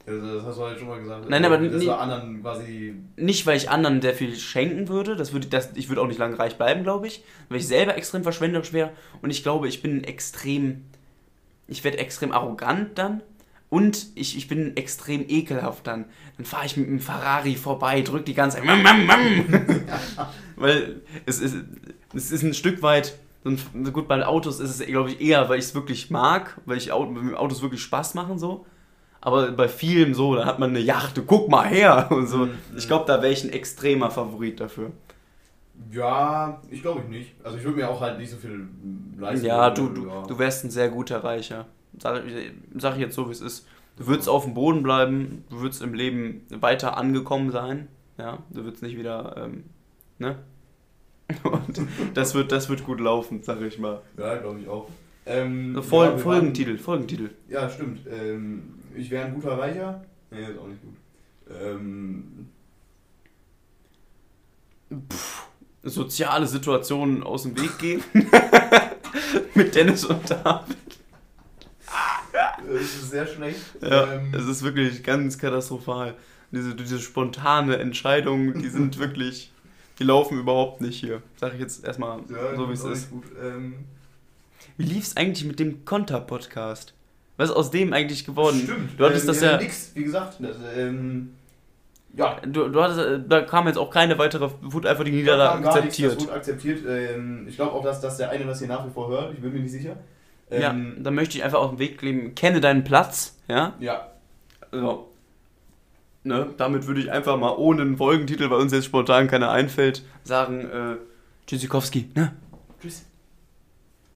Also das hast du halt schon mal gesagt. Nein, aber das anderen quasi. Nicht, weil ich anderen sehr viel schenken würde. Das würde das, ich würde auch nicht lange reich bleiben, glaube ich. Weil ich selber extrem verschwenderisch wäre. Und ich glaube, ich bin extrem. Ich werde extrem arrogant dann. Und ich, ich bin extrem ekelhaft dann. Dann fahre ich mit einem Ferrari vorbei, drück die ganze Zeit. weil es ist, es ist ein Stück weit gut, bei Autos ist es, glaube ich, eher, weil ich es wirklich mag, weil ich mit Autos wirklich Spaß machen so. Aber bei vielen so, da hat man eine Yacht, guck mal her und so. Mhm. Ich glaube, da wäre ich ein extremer Favorit dafür. Ja, ich glaube ich nicht. Also ich würde mir auch halt nicht so viel leisten. Ja, du, du, ja. du wärst ein sehr guter Reicher. Sag, sag ich jetzt so, wie es ist. Du würdest auf dem Boden bleiben, du würdest im Leben weiter angekommen sein. Ja, du würdest nicht wieder, ähm, ne? Und das wird, das wird gut laufen, sag ich mal. Ja, glaube ich auch. Ähm, Fol ja, Folgentitel, Folgentitel. Ja, stimmt. Ähm, ich wäre ein guter Reicher. Nee, ist auch nicht gut. Ähm, Pff, soziale Situationen aus dem Weg gehen. Mit Dennis und David. Das ist sehr schlecht. Ja, ähm, es ist wirklich ganz katastrophal. Diese, diese spontane Entscheidungen, die sind wirklich die laufen überhaupt nicht hier. Sag ich jetzt erstmal ja, so, wie es ist. Ähm wie lief es eigentlich mit dem Konter-Podcast? Was ist aus dem eigentlich geworden? Stimmt. Du hattest ähm, das ja. Nix, wie gesagt. Das, ähm, ja. Du, du hattest, äh, da kam jetzt auch keine weitere, wurde einfach die Niederlage akzeptiert. Nichts, das wurde akzeptiert. Ähm, ich glaube auch, dass, dass der eine das hier nach wie vor hört. Ich bin mir nicht sicher. Ähm, ja, da möchte ich einfach auf den Weg leben. Kenne deinen Platz. Ja. Ja. Also, ne, damit würde ich einfach mal ohne einen Folgentitel, weil uns jetzt spontan keiner einfällt, sagen, äh, Tschüssikowski, ne? Tschüss.